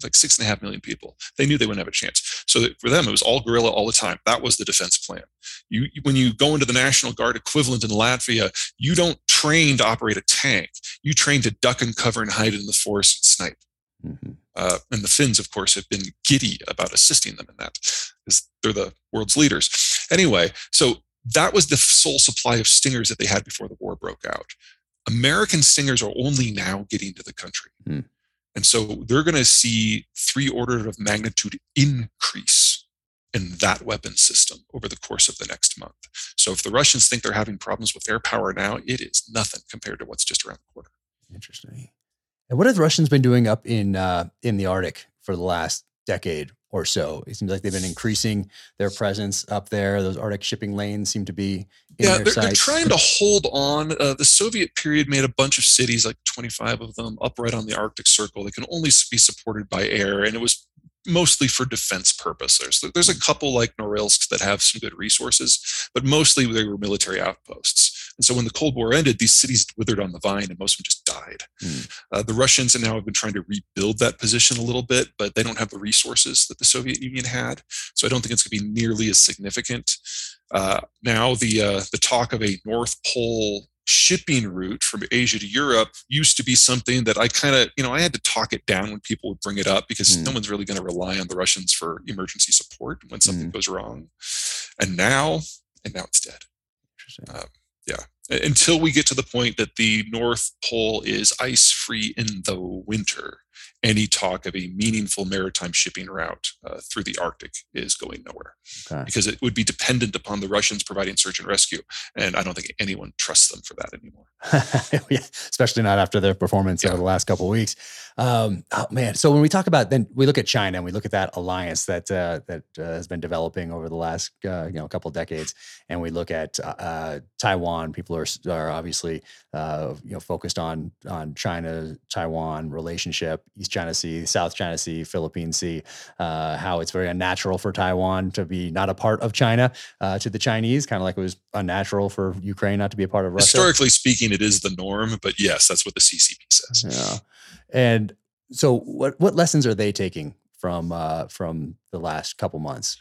like six and a half million people. They knew they wouldn't have a chance. So for them, it was all guerrilla all the time. That was the defense plan. You, when you go into the National Guard equivalent in Latvia, you don't train to operate a tank. You train to duck and cover and hide in the forest and snipe. Mm-hmm. Uh, and the Finns, of course, have been giddy about assisting them in that, because they're the world's leaders. Anyway, so that was the sole supply of stingers that they had before the war broke out. American stingers are only now getting to the country. Mm. And so they're going to see three orders of magnitude increase in that weapon system over the course of the next month. So if the Russians think they're having problems with air power now, it is nothing compared to what's just around the corner. Interesting. And what have the Russians been doing up in uh, in the Arctic for the last decade or so. It seems like they've been increasing their presence up there. Those Arctic shipping lanes seem to be yeah, they're, they're, trying to hold on. Uh, the Soviet period made a bunch of cities, like 25 of them, up right on the Arctic Circle. They can only be supported by air, and it was mostly for defense purposes. There's a couple like Norilsk that have some good resources, but mostly they were military outposts. And so when the Cold War ended, these cities withered on the vine and most of them just died. Mm. Uh, the Russians and now have been trying to rebuild that position a little bit, but they don't have the resources that the Soviet Union had. So I don't think it's going to be nearly as significant. Uh, now the uh, the talk of a North Pole shipping route from Asia to Europe used to be something that I kind of, you know, I had to talk it down when people would bring it up because mm. no one's really going to rely on the Russians for emergency support when something mm. goes wrong. And now, and now it's dead. Yeah. Until we get to the point that the North Pole is ice free in the winter, any talk of a meaningful maritime shipping route uh, through the Arctic is going nowhere okay. because it would be dependent upon the Russians providing search and rescue. And I don't think anyone trusts them for that anymore. yeah, especially not after their performance yeah. over the last couple of weeks. Um, oh man! So when we talk about then we look at China and we look at that alliance that uh, that uh, has been developing over the last uh, you know couple decades, and we look at uh, uh, Taiwan. People are are obviously uh, you know focused on on China Taiwan relationship, East China Sea, South China Sea, Philippine Sea. how it's very unnatural for Taiwan to be not a part of China to the Chinese, kind of like it was unnatural for Ukraine not to be a part of Russia. Historically speaking, it is the norm, but yes, that's what the CCP says. Yeah. And so, what what lessons are they taking from uh, from the last couple months?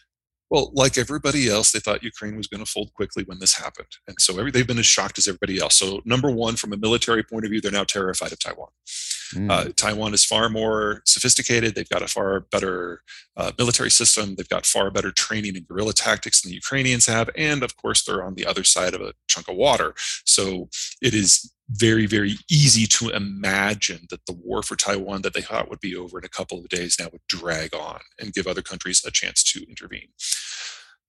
Well, like everybody else, they thought Ukraine was going to fold quickly when this happened, and so every, they've been as shocked as everybody else. So, number one, from a military point of view, they're now terrified of Taiwan. Mm. Uh, Taiwan is far more sophisticated. They've got a far better uh, military system. They've got far better training in guerrilla tactics than the Ukrainians have, and of course, they're on the other side of a chunk of water. So, it is very, very easy to imagine that the war for Taiwan that they thought would be over in a couple of days now would drag on and give other countries a chance to intervene.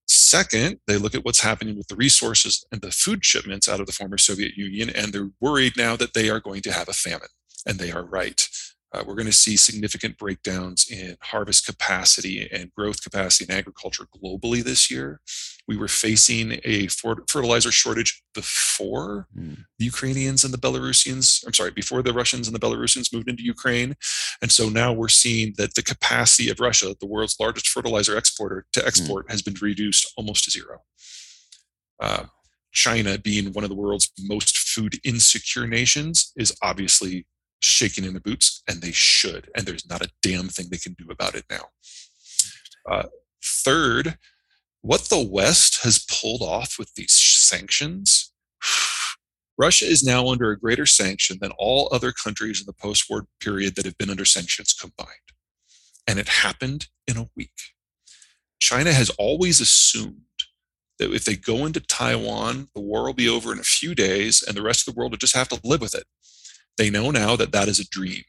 Second, they look at what's happening with the resources and the food shipments out of the former Soviet Union, and they're worried now that they are going to have a famine. And they are right. Uh, we're going to see significant breakdowns in harvest capacity and growth capacity in agriculture globally this year. We were facing a fertilizer shortage before mm. the Ukrainians and the Belarusians, I'm sorry, before the Russians and the Belarusians moved into Ukraine. And so now we're seeing that the capacity of Russia, the world's largest fertilizer exporter, to hmm. export mm. has been reduced almost to zero. Uh, China, being one of the world's most food insecure nations, is obviously shaking in their boots, and they should. And there's not a damn thing they can do about it now. Uh, third, what the West has pulled off with these sanctions, Russia is now under a greater sanction than all other countries in the post war period that have been under sanctions combined. And it happened in a week. China has always assumed that if they go into Taiwan, the war will be over in a few days and the rest of the world will just have to live with it. They know now that that is a dream.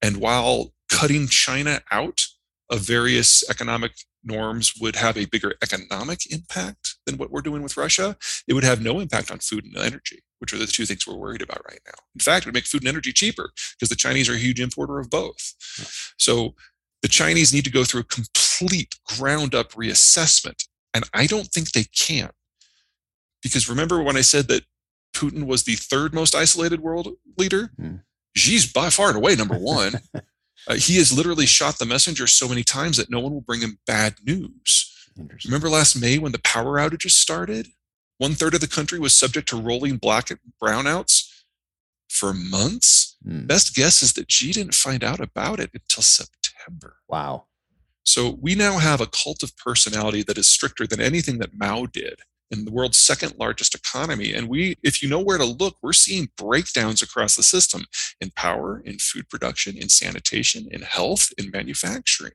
And while cutting China out of various economic norms would have a bigger economic impact than what we're doing with Russia, it would have no impact on food and energy, which are the two things we're worried about right now. In fact, it would make food and energy cheaper because the Chinese are a huge importer of both. So the Chinese need to go through a complete ground up reassessment. And I don't think they can. Because remember when I said that Putin was the third most isolated world leader. Mm. Xi's by far and away number one. uh, he has literally shot the messenger so many times that no one will bring him bad news. Remember last May when the power outages started? One third of the country was subject to rolling black and brownouts for months. Mm. Best guess is that Xi didn't find out about it until September. Wow. So we now have a cult of personality that is stricter than anything that Mao did in the world's second largest economy. And we, if you know where to look, we're seeing breakdowns across the system in power, in food production, in sanitation, in health, in manufacturing.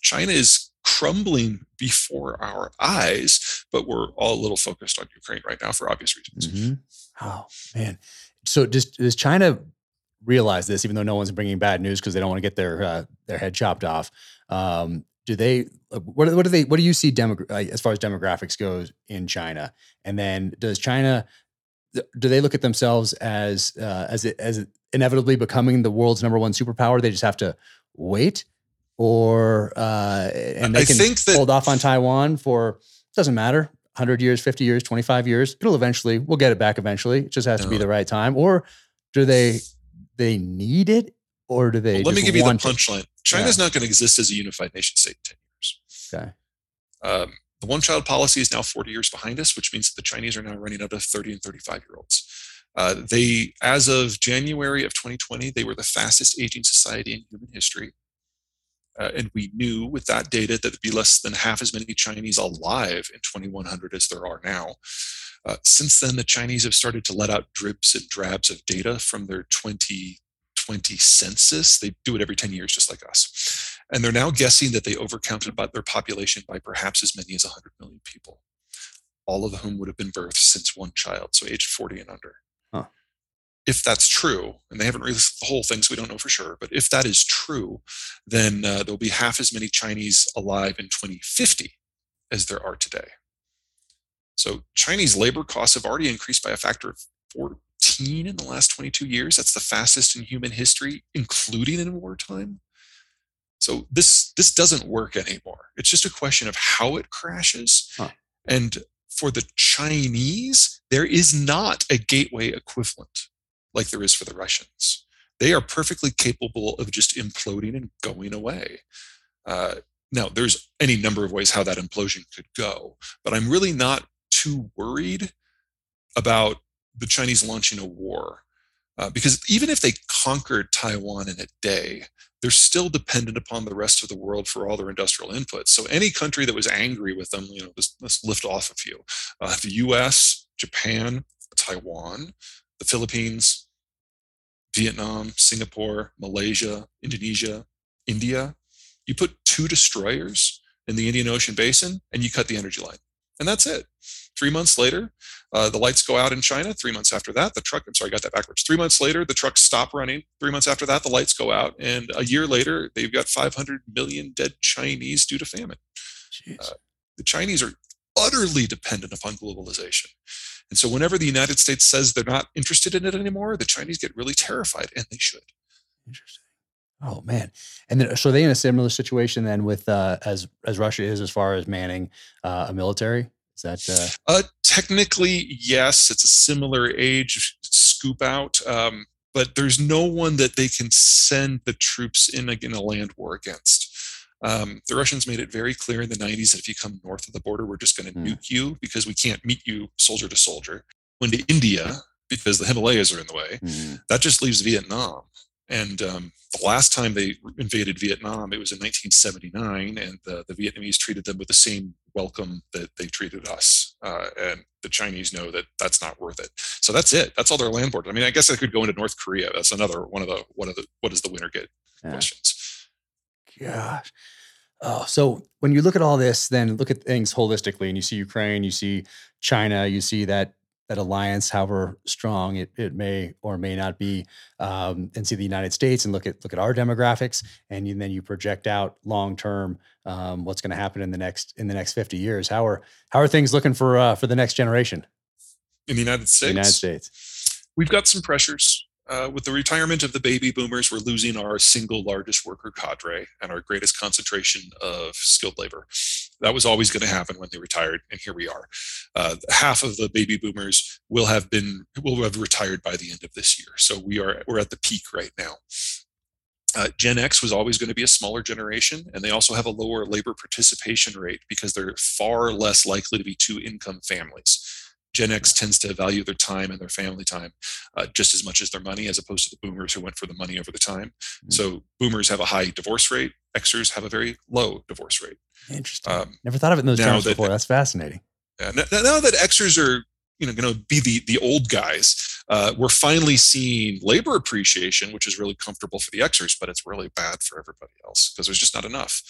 China is crumbling before our eyes, but we're all a little focused on Ukraine right now for obvious reasons. Mm-hmm. Oh man! So does does China realize this, even though no one's bringing bad news because they don't want to get their uh, their head chopped off? Um, do they what, what do they what do you see demogra- as far as demographics goes in China? And then does China do they look at themselves as uh, as it, as inevitably becoming the world's number one superpower? They just have to wait, or uh, and they I can think that, hold off on Taiwan for doesn't matter. 100 years, 50 years, 25 years, it'll eventually, we'll get it back eventually. It just has to be the right time. Or do they, they need it or do they? Well, let me give you the punchline. China's yeah. not going to exist as a unified nation state in 10 years. Okay. Um, the one child policy is now 40 years behind us, which means that the Chinese are now running out of 30 and 35 year olds. Uh, they, as of January of 2020, they were the fastest aging society in human history. Uh, and we knew with that data that there'd be less than half as many Chinese alive in 2100 as there are now. Uh, since then, the Chinese have started to let out dribs and drabs of data from their 20 2020 census. They do it every 10 years, just like us. And they're now guessing that they overcounted their population by perhaps as many as 100 million people, all of whom would have been birthed since one child, so aged 40 and under. Huh. If that's true, and they haven't released the whole thing, so we don't know for sure, but if that is true, then uh, there'll be half as many Chinese alive in 2050 as there are today. So Chinese labor costs have already increased by a factor of 4 in the last 22 years. That's the fastest in human history, including in wartime. So this this doesn't work anymore. It's just a question of how it crashes. Huh. And for the Chinese, there is not a gateway equivalent like there is for the Russians. They are perfectly capable of just imploding and going away. Uh, now, there's any number of ways how that implosion could go, but I'm really not too worried about the Chinese launching a war. Uh, because even if they conquered Taiwan in a day, they're still dependent upon the rest of the world for all their industrial inputs. So any country that was angry with them, you know, let's, let's lift off a few: uh, the U.S., Japan, Taiwan, the Philippines, Vietnam, Singapore, Malaysia, Indonesia, India. You put two destroyers in the Indian Ocean basin, and you cut the energy line, and that's it. Three months later, uh, the lights go out in China. Three months after that, the truck, I'm sorry, I got that backwards. Three months later, the trucks stop running. Three months after that, the lights go out. And a year later, they've got 500 million dead Chinese due to famine. Uh, the Chinese are utterly dependent upon globalization. And so whenever the United States says they're not interested in it anymore, the Chinese get really terrified, and they should. Interesting. Oh man, and then so are they in a similar situation then with uh, as as Russia is as far as manning uh, a military? Is that uh... uh technically yes? It's a similar age scoop out, um, but there's no one that they can send the troops in in a land war against. Um, the Russians made it very clear in the 90s that if you come north of the border, we're just going to mm. nuke you because we can't meet you soldier to soldier. When to India, because the Himalayas are in the way, mm. that just leaves Vietnam. And um, the last time they invaded Vietnam, it was in 1979, and the, the Vietnamese treated them with the same welcome that they treated us. Uh, and the Chinese know that that's not worth it. So that's it. That's all their land border. I mean, I guess I could go into North Korea. That's another one of the one of the what does the winner get yeah. questions. Gosh. Oh, so when you look at all this, then look at things holistically, and you see Ukraine, you see China, you see that that alliance, however strong it, it may or may not be, um, and see the United States and look at look at our demographics, and, you, then you project out long term um, what's going to happen in the next in the next fifty years. How are how are things looking for uh, for the next generation in the United States? The United States, we've got some pressures. Uh, with the retirement of the baby boomers, we're losing our single largest worker cadre and our greatest concentration of skilled labor. That was always going to happen when they retired, and here we are. Uh, half of the baby boomers will have been will have retired by the end of this year. So we are we're at the peak right now. Uh, Gen X was always going to be a smaller generation, and they also have a lower labor participation rate because they're far less likely to be two income families. Gen X tends to value their time and their family time uh, just as much as their money, as opposed to the boomers who went for the money over the time. Mm-hmm. So boomers have a high divorce rate. Xers have a very low divorce rate. Interesting. Um, Never thought of it in those terms that, before. That's fascinating. Yeah, now, now that Xers are you know going to be the the old guys, uh, we're finally seeing labor appreciation, which is really comfortable for the Xers, but it's really bad for everybody else because there's just not enough.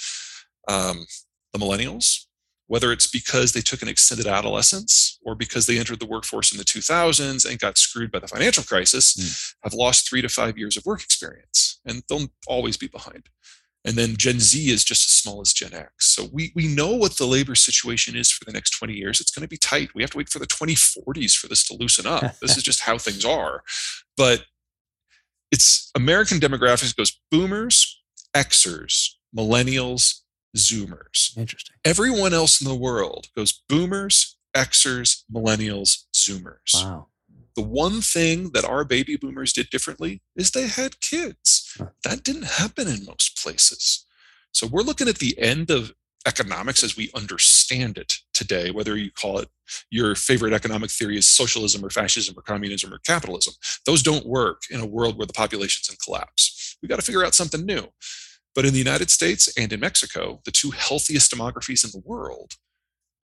Um, the millennials, whether it's because they took an extended adolescence or because they entered the workforce in the 2000s and got screwed by the financial crisis, mm. have lost three to five years of work experience and they'll always be behind. And then Gen Z is just as small as Gen X. So we, we know what the labor situation is for the next 20 years. It's going to be tight. We have to wait for the 2040s for this to loosen up. this is just how things are. But it's American demographics goes boomers, Xers, millennials, Zoomers. Interesting. Everyone else in the world goes boomers, Xers, millennials, Zoomers. Wow. The one thing that our baby boomers did differently is they had kids. Huh. That didn't happen in most places. So we're looking at the end of economics as we understand it today, whether you call it your favorite economic theory is socialism or fascism or communism or capitalism. Those don't work in a world where the population's in collapse. We've got to figure out something new. But in the United States and in Mexico, the two healthiest demographies in the world,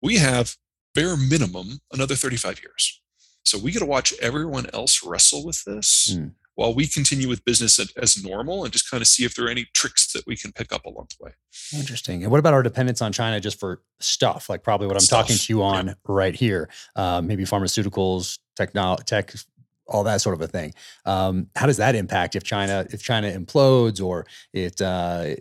we have bare minimum another 35 years. So we get to watch everyone else wrestle with this mm. while we continue with business as normal and just kind of see if there are any tricks that we can pick up along the way. Interesting. And what about our dependence on China just for stuff, like probably what I'm stuff. talking to you on yeah. right here? Uh, maybe pharmaceuticals, techno- tech all that sort of a thing. Um, how does that impact if China if China implodes or it uh,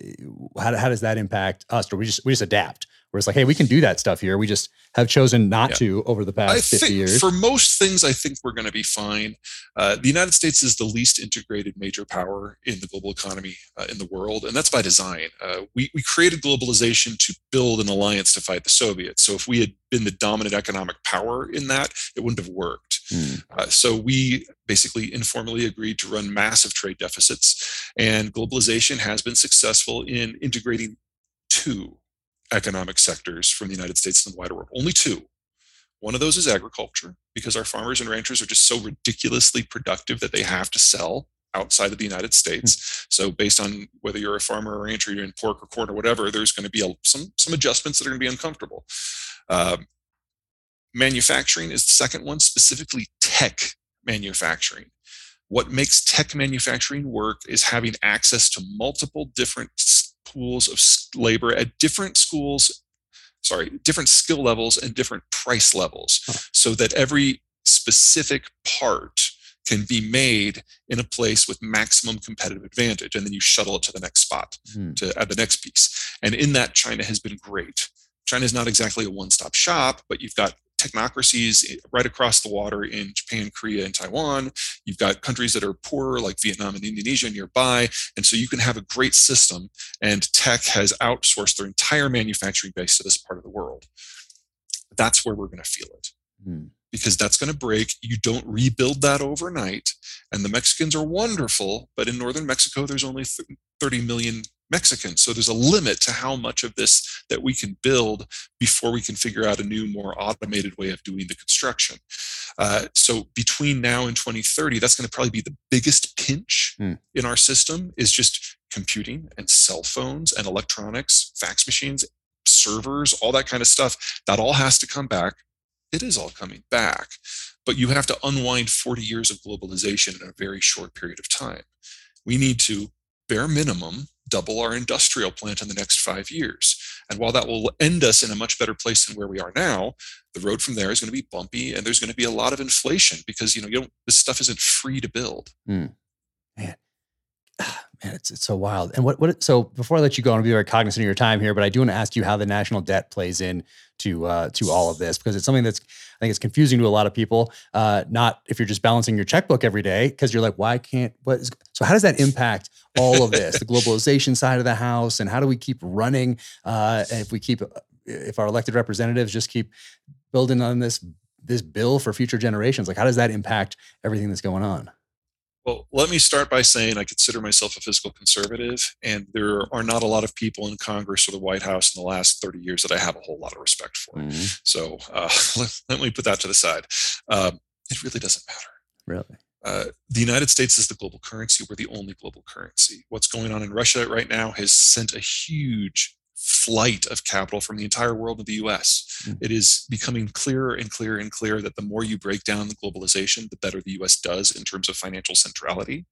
how, how does that impact us? Or we just we just adapt? Where it's like, hey, we can do that stuff here. We just have chosen not yeah. to over the past I 50 years. For most things, I think we're going to be fine. Uh, the United States is the least integrated major power in the global economy uh, in the world, and that's by design. Uh, we, we created globalization to build an alliance to fight the Soviets. So if we had been the dominant economic power in that, it wouldn't have worked. Mm. so we basically informally agreed to run massive trade deficits, and globalization has been successful in integrating two economic sectors from the United States and the wider world. Only two. One of those is agriculture, because our farmers and ranchers are just so ridiculously productive that they have to sell outside of the United States. Mm. So, based on whether you're a farmer or rancher, you're in pork or corn or whatever, there's going to be a, some some adjustments that are going to be uncomfortable. Uh, manufacturing is the second one, specifically tech manufacturing. What makes tech manufacturing work is having access to multiple different pools of labor at different schools, sorry, different skill levels and different price levels, so that every specific part can be made in a place with maximum competitive advantage. And then you shuttle it to the next spot mm. to add the next piece. And in that, China has been great. China is not exactly a one stop shop, but you've got technocracies right across the water in Japan, Korea, and Taiwan. You've got countries that are poorer, like Vietnam and Indonesia nearby. And so you can have a great system, and tech has outsourced their entire manufacturing base to this part of the world. That's where we're going to feel it. Hmm because that's going to break. You don't rebuild that overnight. And the Mexicans are wonderful, but in northern Mexico, there's only 30 million Mexicans. So there's a limit to how much of this that we can build before we can figure out a new, more automated way of doing the construction. Uh, so between now and 2030, that's going to probably be the biggest pinch hmm. in our system is just computing and cell phones and electronics, fax machines, servers, all that kind of stuff. That all has to come back it is all coming back. But you have to unwind 40 years of globalization in a very short period of time. We need to, bare minimum, double our industrial plant in the next five years. And while that will end us in a much better place than where we are now, the road from there is going to be bumpy and there's going to be a lot of inflation because you know you don't this stuff isn't free to build. Mm. Man, man, it's it's so wild. And what what so before I let you go, I want to be very cognizant of your time here, but I do want to ask you how the national debt plays in to uh, to all of this because it's something that's I think it's confusing to a lot of people. Uh, not if you're just balancing your checkbook every day because you're like, why can't what? Is, so how does that impact all of this, the globalization side of the house, and how do we keep running? Uh, if we keep if our elected representatives just keep building on this this bill for future generations, like how does that impact everything that's going on? Well, let me start by saying I consider myself a fiscal conservative, and there are not a lot of people in Congress or the White House in the last 30 years that I have a whole lot of respect for. Mm-hmm. So uh, let, let, me put that to the side. Um, it really doesn't matter. Really? Uh, the United States is the global currency. We're the only global currency. What's going on in Russia right now has sent a huge flight of capital from the entire world to the US. Mm-hmm. It is becoming clearer and clearer and clearer that the more you break down the globalization, the better the US does in terms of financial centrality.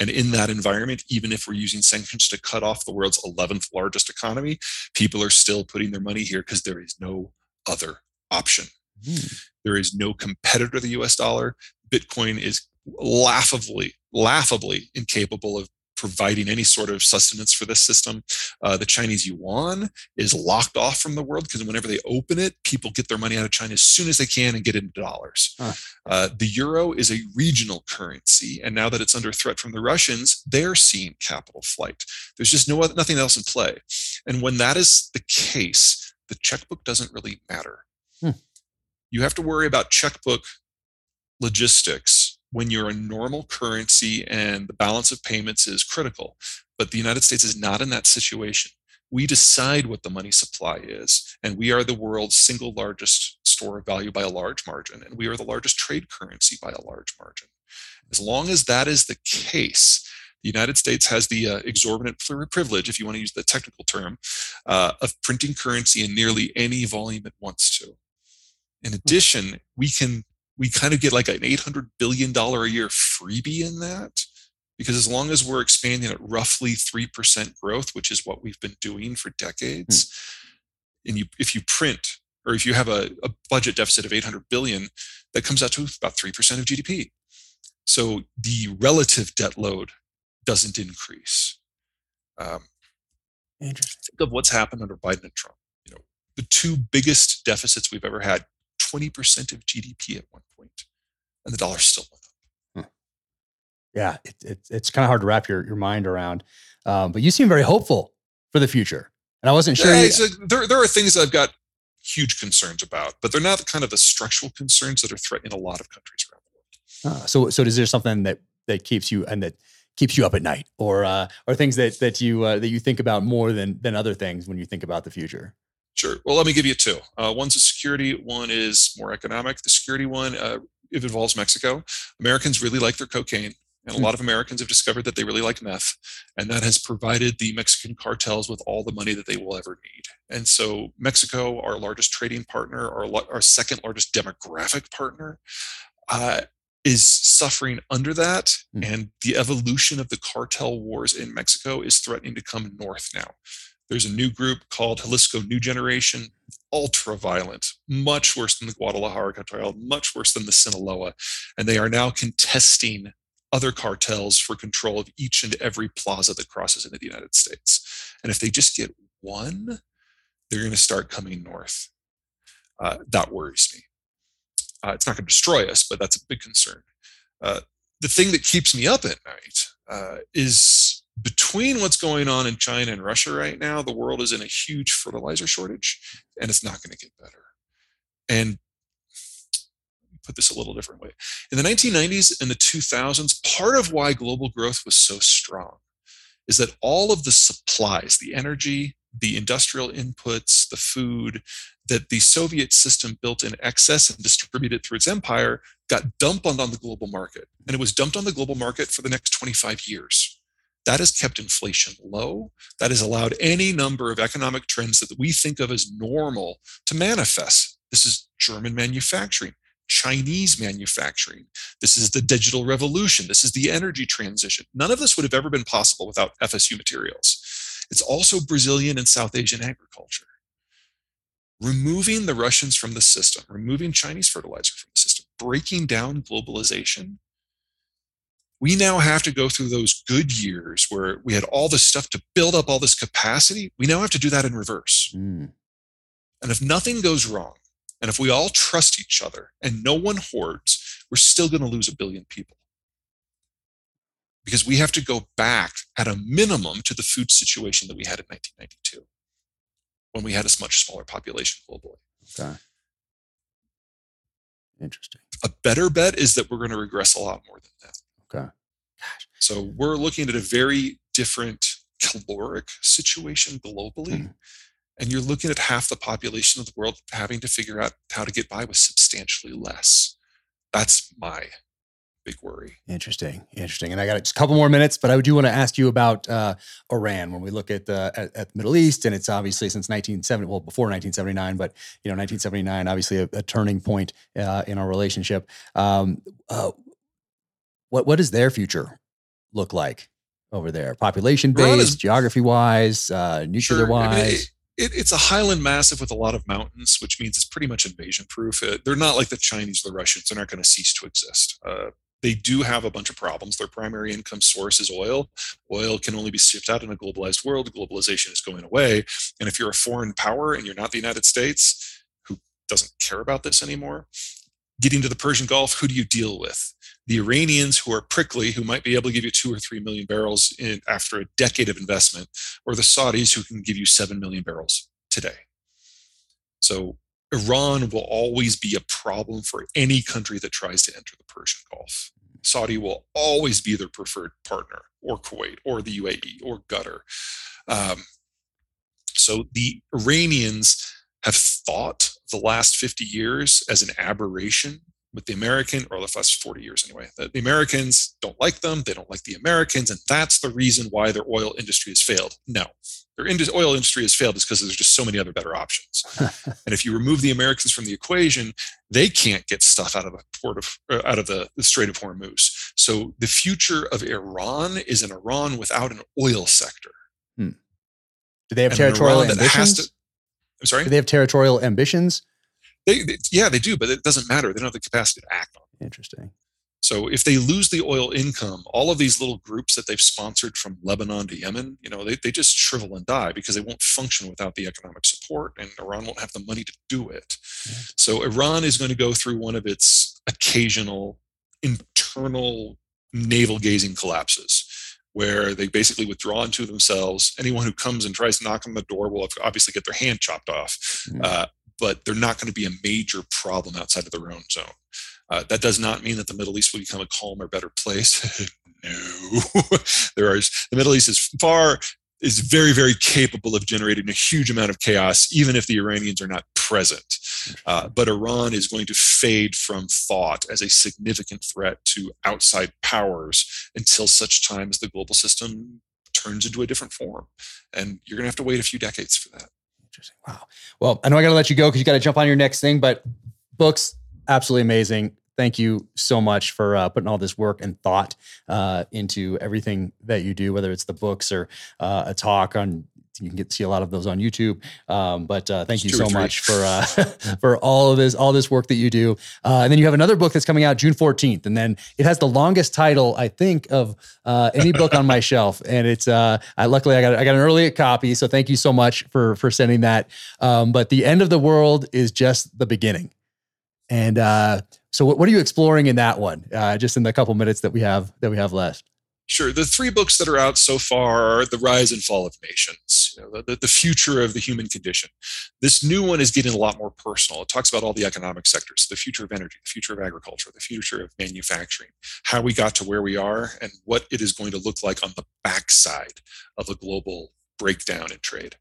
And in that environment, even if we're using sanctions to cut off the world's 11th largest economy, people are still putting their money here because there is no other option. Mm-hmm. There is no competitor to the US dollar. Bitcoin is laughably, laughably incapable of providing any sort of sustenance for this system. Uh, the Chinese yuan is locked off from the world because whenever they open it, people get their money out of China as soon as they can and get into dollars. Huh. Uh, the euro is a regional currency, and now that it's under threat from the Russians, they're seeing capital flight. There's just no nothing else in play, and when that is the case, the checkbook doesn't really matter. Hmm. You have to worry about checkbook logistics when you're a normal currency and the balance of payments is critical. But the United States is not in that situation. We decide what the money supply is, and we are the world's single largest store of value by a large margin, and we are the largest trade currency by a large margin. As long as that is the case, the United States has the uh, exorbitant privilege, if you want to use the technical term, uh, of printing currency in nearly any volume it wants to. In hmm. addition, we can we kind of get like an $800 billion a year freebie in that because as long as we're expanding at roughly 3% growth which is what we've been doing for decades mm. and you if you print or if you have a, a, budget deficit of 800 billion that comes out to about 3% of gdp so the relative debt load doesn't increase um, Interesting. think of what's happened under biden and trump you know the two biggest deficits we've ever had 20% of GDP at one point, and the dollar still went up. Yeah, it, it, it's kind of hard to wrap your, your mind around. Um, but you seem very hopeful for the future. And I wasn't sure. Yeah, you- there, there are things that I've got huge concerns about, but they're not kind of the structural concerns that are threatening a lot of countries around the world. Uh, so, so is there something that that keeps you and that keeps you up at night, or uh, or things that that you uh, that you think about more than than other things when you think about the future? Sure. Well, let me give you two. Uh, one's a security, one is more economic. The security one, uh, it involves Mexico. Americans really like their cocaine. And a hmm. lot of Americans have discovered that they really like meth. And that has provided the Mexican cartels with all the money that they will ever need. And so, Mexico, our largest trading partner, our, our second largest demographic partner, uh, is suffering under that. Mm. And the evolution of the cartel wars in Mexico is threatening to come north now. There's a new group called Jalisco New Generation, ultra violent, much worse than the Guadalajara cartel, much worse than the Sinaloa. And they are now contesting other cartels for control of each and every plaza that crosses into the United States. And if they just get one, they're going to start coming north. Uh, that worries me. Uh, it's not going to destroy us, but that's a big concern. Uh, the thing that keeps me up at night uh, is between what's going on in China and Russia right now, the world is in a huge fertilizer shortage, and it's not going to get better. And put this a little different way. In the 1990s and the 2000s, part of why global growth was so strong is that all of the supplies, the energy, the industrial inputs, the food that the Soviet system built in excess and distributed through its empire got dumped on, the global market. And it was dumped on the global market for the next 25 years. That has kept inflation low. That has allowed any number of economic trends that we think of as normal to manifest. This is German manufacturing, Chinese manufacturing. This is the digital revolution. This is the energy transition. None of this would have ever been possible without FSU materials. It's also Brazilian and South Asian agriculture. Removing the Russians from the system, removing Chinese fertilizer from the system, breaking down globalization. We now have to go through those good years where we had all this stuff to build up all this capacity. We now have to do that in reverse. Mm. And if nothing goes wrong, and if we all trust each other and no one hoards, we're still going to lose a billion people. Because we have to go back at a minimum to the food situation that we had in 1992 when we had a much smaller population globally. Okay. Interesting. A better bet is that we're going to regress a lot more than that. Okay. Gosh. So we're looking at a very different caloric situation globally. Mm and you're looking at half the population of the world having to figure out how to get by with substantially less. That's my big worry. Interesting, interesting. And I got just a couple more minutes, but I do want to ask you about uh, Iran. When we look at the at, at, the Middle East, and it's obviously since 1970, well before 1979, but you know 1979, obviously a, a turning point uh, in our relationship. Um, uh, what what does their future look like over there? Population based, geography wise, uh, nuclear wise. I mean, it, it's a highland massif with a lot of mountains, which means it's pretty much invasion proof. they're not like the Chinese or the Russians. They're not going to cease to exist. Uh, they do have a bunch of problems. Their primary income source is oil. Oil can only be shipped out in a globalized world. Globalization is going away. And if you're a foreign power and you're not the United States, who doesn't care about this anymore, getting to the Persian Gulf, who do you deal with? The Iranians who are prickly, who might be able to give you two or three million barrels in, after a decade of investment, or the Saudis who can give you seven million barrels today. So Iran will always be a problem for any country that tries to enter the Persian Gulf. Saudi will always be their preferred partner, or Kuwait, or the UAE, or Qatar. Um, so the Iranians have thought the last 50 years as an aberration with the American, or the last 40 years anyway, that the Americans don't like them, they don't like the Americans, and that's the reason why their oil industry has failed. No, their oil industry has failed is because there's just so many other better options. and if you remove the Americans from the equation, they can't get stuff out of the port of uh, out of the, the Strait of Hormuz. So the future of Iran is an Iran without an oil sector. Hmm. Do they have and territorial ambitions? To, I'm sorry. Do they have territorial ambitions? They, they, yeah, they do, but it doesn't matter. They don't have the capacity to act on it. Interesting. So if they lose the oil income, all of these little groups that they've sponsored from Lebanon to Yemen, you know, they, they just shrivel and die because they won't function without the economic support and Iran won't have the money to do it. Yeah. So Iran is going to go through one of its occasional internal navel gazing collapses where they basically withdraw into themselves. Anyone who comes and tries to knock on the door will obviously get their hand chopped off. Mm-hmm. Uh, but they're not going to be a major problem outside of their own zone. Uh, that does not mean that the Middle East will become a calmer, better place. no, there are the Middle East is far is very, very capable of generating a huge amount of chaos, even if the Iranians are not present. Uh, but Iran is going to fade from thought as a significant threat to outside powers until such time as the global system turns into a different form. And you're going to have to wait a few decades for that. Interesting. Wow. Well, I know I got to let you go because you got to jump on your next thing, but books, absolutely amazing. Thank you so much for uh, putting all this work and thought uh, into everything that you do, whether it's the books or uh, a talk on you can get see a lot of those on YouTube. Um, but uh, thank you so much for uh, for all of this all this work that you do. Uh, and then you have another book that's coming out June 14th, and then it has the longest title I think of uh, any book on my shelf. And it's uh, I luckily I got I got an early copy, so thank you so much for for sending that. Um, but the end of the world is just the beginning. And uh, so, what, what, are you exploring in that one? Uh, just in the couple minutes that we have that we have left. Sure. The three books that are out so far are The Rise and Fall of Nations, you know, the, the future of the human condition. This new one is getting a lot more personal. It talks about all the economic sectors, the future of energy, the future of agriculture, the future of manufacturing, how we got to where we are, and what it is going to look like on the backside of a global breakdown in trade.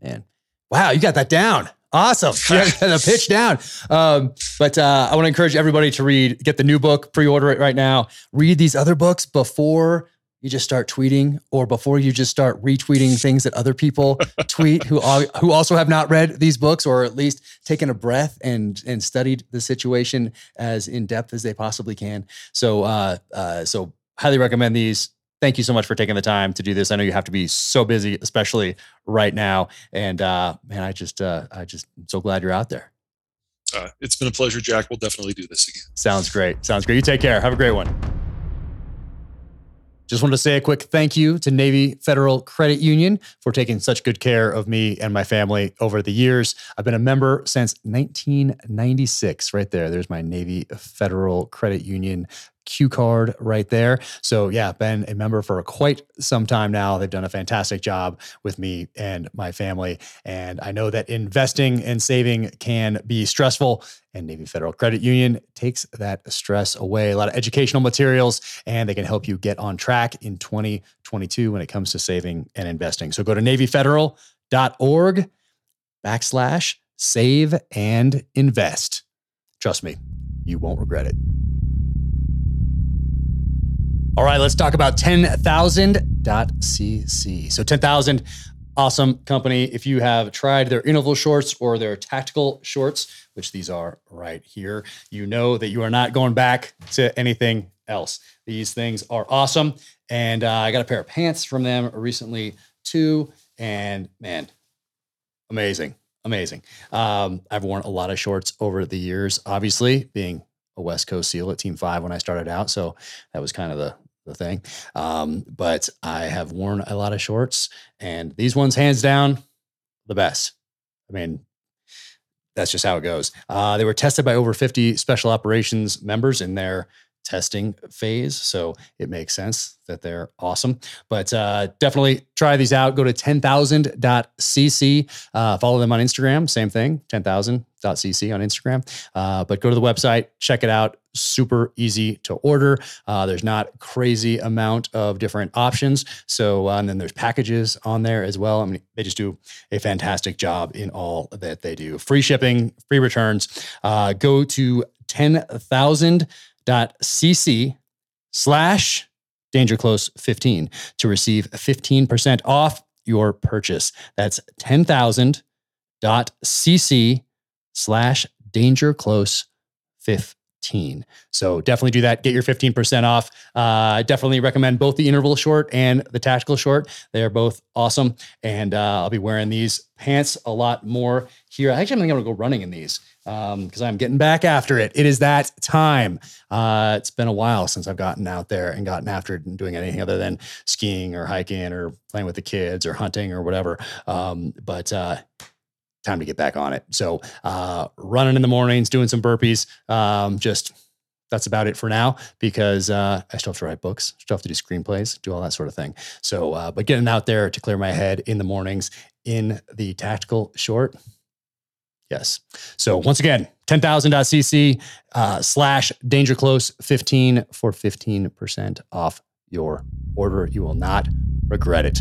Man, wow, you got that down. Awesome. the pitch down. Um, but uh, I want to encourage everybody to read, get the new book, pre order it right now. Read these other books before you just start tweeting or before you just start retweeting things that other people tweet who, who also have not read these books or at least taken a breath and, and studied the situation as in depth as they possibly can. So, uh, uh, so highly recommend these thank you so much for taking the time to do this. I know you have to be so busy, especially right now. And uh, man, I just, uh, I just, I'm so glad you're out there. Uh, it's been a pleasure, Jack. We'll definitely do this again. Sounds great. Sounds great. You take care. Have a great one. Just wanted to say a quick thank you to Navy Federal Credit Union for taking such good care of me and my family over the years. I've been a member since 1996. Right there. There's my Navy Federal Credit Union Q card right there. So, yeah, been a member for quite some time now. They've done a fantastic job with me and my family. And I know that investing and saving can be stressful, and Navy Federal Credit Union takes that stress away. A lot of educational materials, and they can help you get on track in 2022 when it comes to saving and investing. So, go to NavyFederal.org backslash save and invest. Trust me, you won't regret it. All right, let's talk about 10,000.cc. So 10,000, awesome company. If you have tried their interval shorts or their tactical shorts, which these are right here, you know that you are not going back to anything else. These things are awesome. And uh, I got a pair of pants from them recently too. And man, amazing, amazing. Um, I've worn a lot of shorts over the years, obviously being a West Coast SEAL at Team Five when I started out, so that was kind of the the thing. Um, but I have worn a lot of shorts, and these ones, hands down, the best. I mean, that's just how it goes. Uh, they were tested by over 50 special operations members in their testing phase. So it makes sense that they're awesome. But uh, definitely try these out. Go to 10,000.cc. Uh, follow them on Instagram. Same thing, 10,000.cc on Instagram. Uh, but go to the website, check it out. Super easy to order. Uh, there's not crazy amount of different options. So, uh, and then there's packages on there as well. I mean, they just do a fantastic job in all that they do. Free shipping, free returns. Uh, go to 10,000 cc slash danger close 15 to receive 15% off your purchase. That's 10,000.cc slash danger close 15. So definitely do that. Get your 15% off. Uh, I definitely recommend both the interval short and the tactical short. They are both awesome. And uh, I'll be wearing these pants a lot more here. I actually, think I'm going to go running in these because um, I'm getting back after it. It is that time. Uh, it's been a while since I've gotten out there and gotten after it and doing anything other than skiing or hiking or playing with the kids or hunting or whatever. Um, but uh, time to get back on it. So uh, running in the mornings, doing some burpees, um, just that's about it for now because uh, I still have to write books, still have to do screenplays, do all that sort of thing. So, uh, but getting out there to clear my head in the mornings in the tactical short, yes. So once again, 10,000.cc uh, slash danger close 15 for 15% off your order. You will not regret it.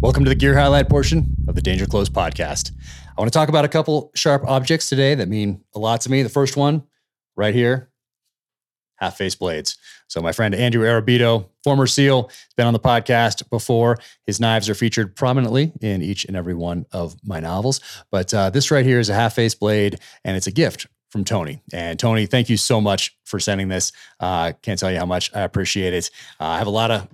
Welcome to the gear highlight portion of the Danger Close podcast. I want to talk about a couple sharp objects today that mean a lot to me. The first one, right here, half face blades. So, my friend Andrew Arrabito, former SEAL, has been on the podcast before. His knives are featured prominently in each and every one of my novels. But uh, this right here is a half face blade, and it's a gift from Tony. And Tony, thank you so much for sending this. Uh, can't tell you how much I appreciate it. Uh, I have a lot of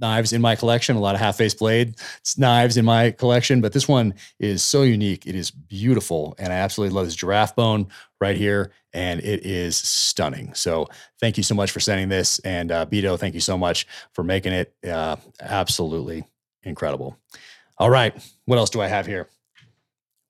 knives in my collection, a lot of half face blade knives in my collection, but this one is so unique. It is beautiful. And I absolutely love this giraffe bone right here. And it is stunning. So thank you so much for sending this. And uh, Beto, thank you so much for making it uh, absolutely incredible. All right. What else do I have here?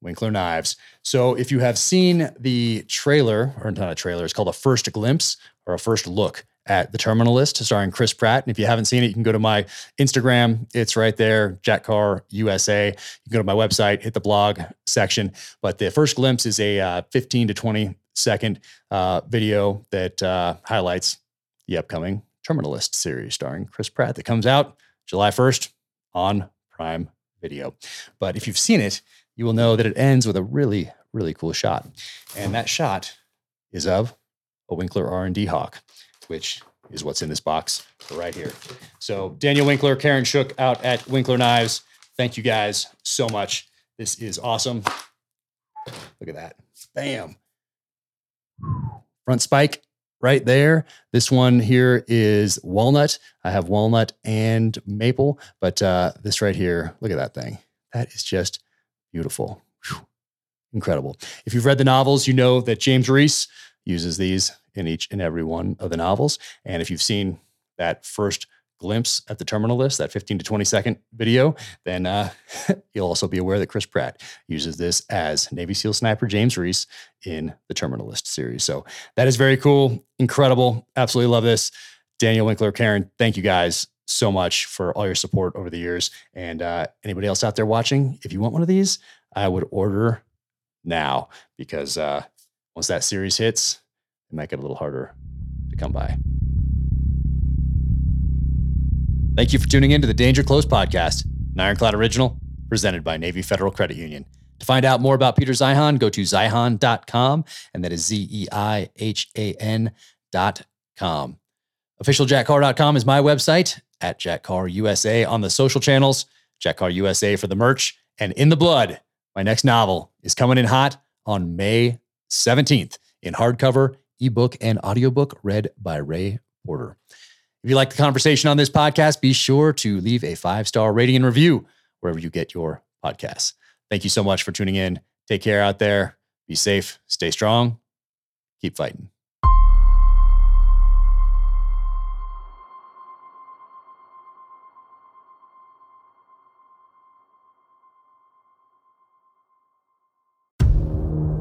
Winkler Knives. So if you have seen the trailer, or not a trailer, it's called a first glimpse or a first look at the Terminal List, starring Chris Pratt. And if you haven't seen it, you can go to my Instagram. It's right there, Jack Carr USA. You can go to my website, hit the blog section. But the first glimpse is a uh, 15 to 20 second uh, video that uh, highlights the upcoming Terminal List series starring Chris Pratt that comes out July 1st on Prime Video. But if you've seen it, you will know that it ends with a really, really cool shot. And that shot is of a Winkler R&D Hawk, which is what's in this box right here. So Daniel Winkler, Karen Shook out at Winkler Knives. Thank you guys so much. This is awesome. Look at that. Bam. Front spike right there. This one here is walnut. I have walnut and maple, but uh, this right here, look at that thing. That is just beautiful. Whew. Incredible. If you've read the novels, you know that James Reese uses these in each and every one of the novels. And if you've seen that first glimpse at the terminal list, that 15 to 20 second video, then uh, you'll also be aware that Chris Pratt uses this as Navy SEAL sniper James Reese in the terminal list series. So that is very cool, incredible. Absolutely love this. Daniel Winkler, Karen, thank you guys so much for all your support over the years. And uh, anybody else out there watching, if you want one of these, I would order now because uh, once that series hits, it a little harder to come by. Thank you for tuning in to the Danger Close podcast, an Ironclad original presented by Navy Federal Credit Union. To find out more about Peter Zeihan, go to zeihan.com, and that is Z E I H A N.com. OfficialJackCarr.com is my website, at Jack Carr USA on the social channels, Jack Carr USA for the merch, and In the Blood. My next novel is coming in hot on May 17th in hardcover, ebook, and audiobook read by Ray Porter. If you like the conversation on this podcast, be sure to leave a five star rating and review wherever you get your podcasts. Thank you so much for tuning in. Take care out there. Be safe, stay strong, keep fighting.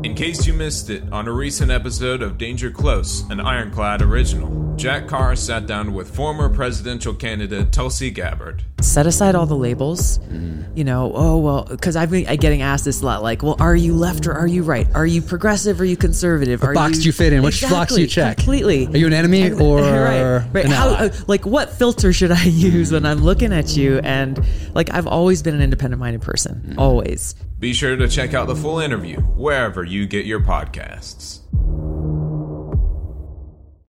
In case you missed it, on a recent episode of Danger Close, an Ironclad original, Jack Carr sat down with former presidential candidate Tulsi Gabbard. Set aside all the labels. Mm. You know, oh, well, because I've been getting asked this a lot like, well, are you left or are you right? Are you progressive or are you conservative? What are box you, do you fit in? Which exactly, box do you check? Completely. Are you an enemy or right, right. An How, ally? uh, like, what filter should I use when I'm looking at you? And like, I've always been an independent minded person, Mm. always. Be sure to check out the full interview wherever you get your podcasts.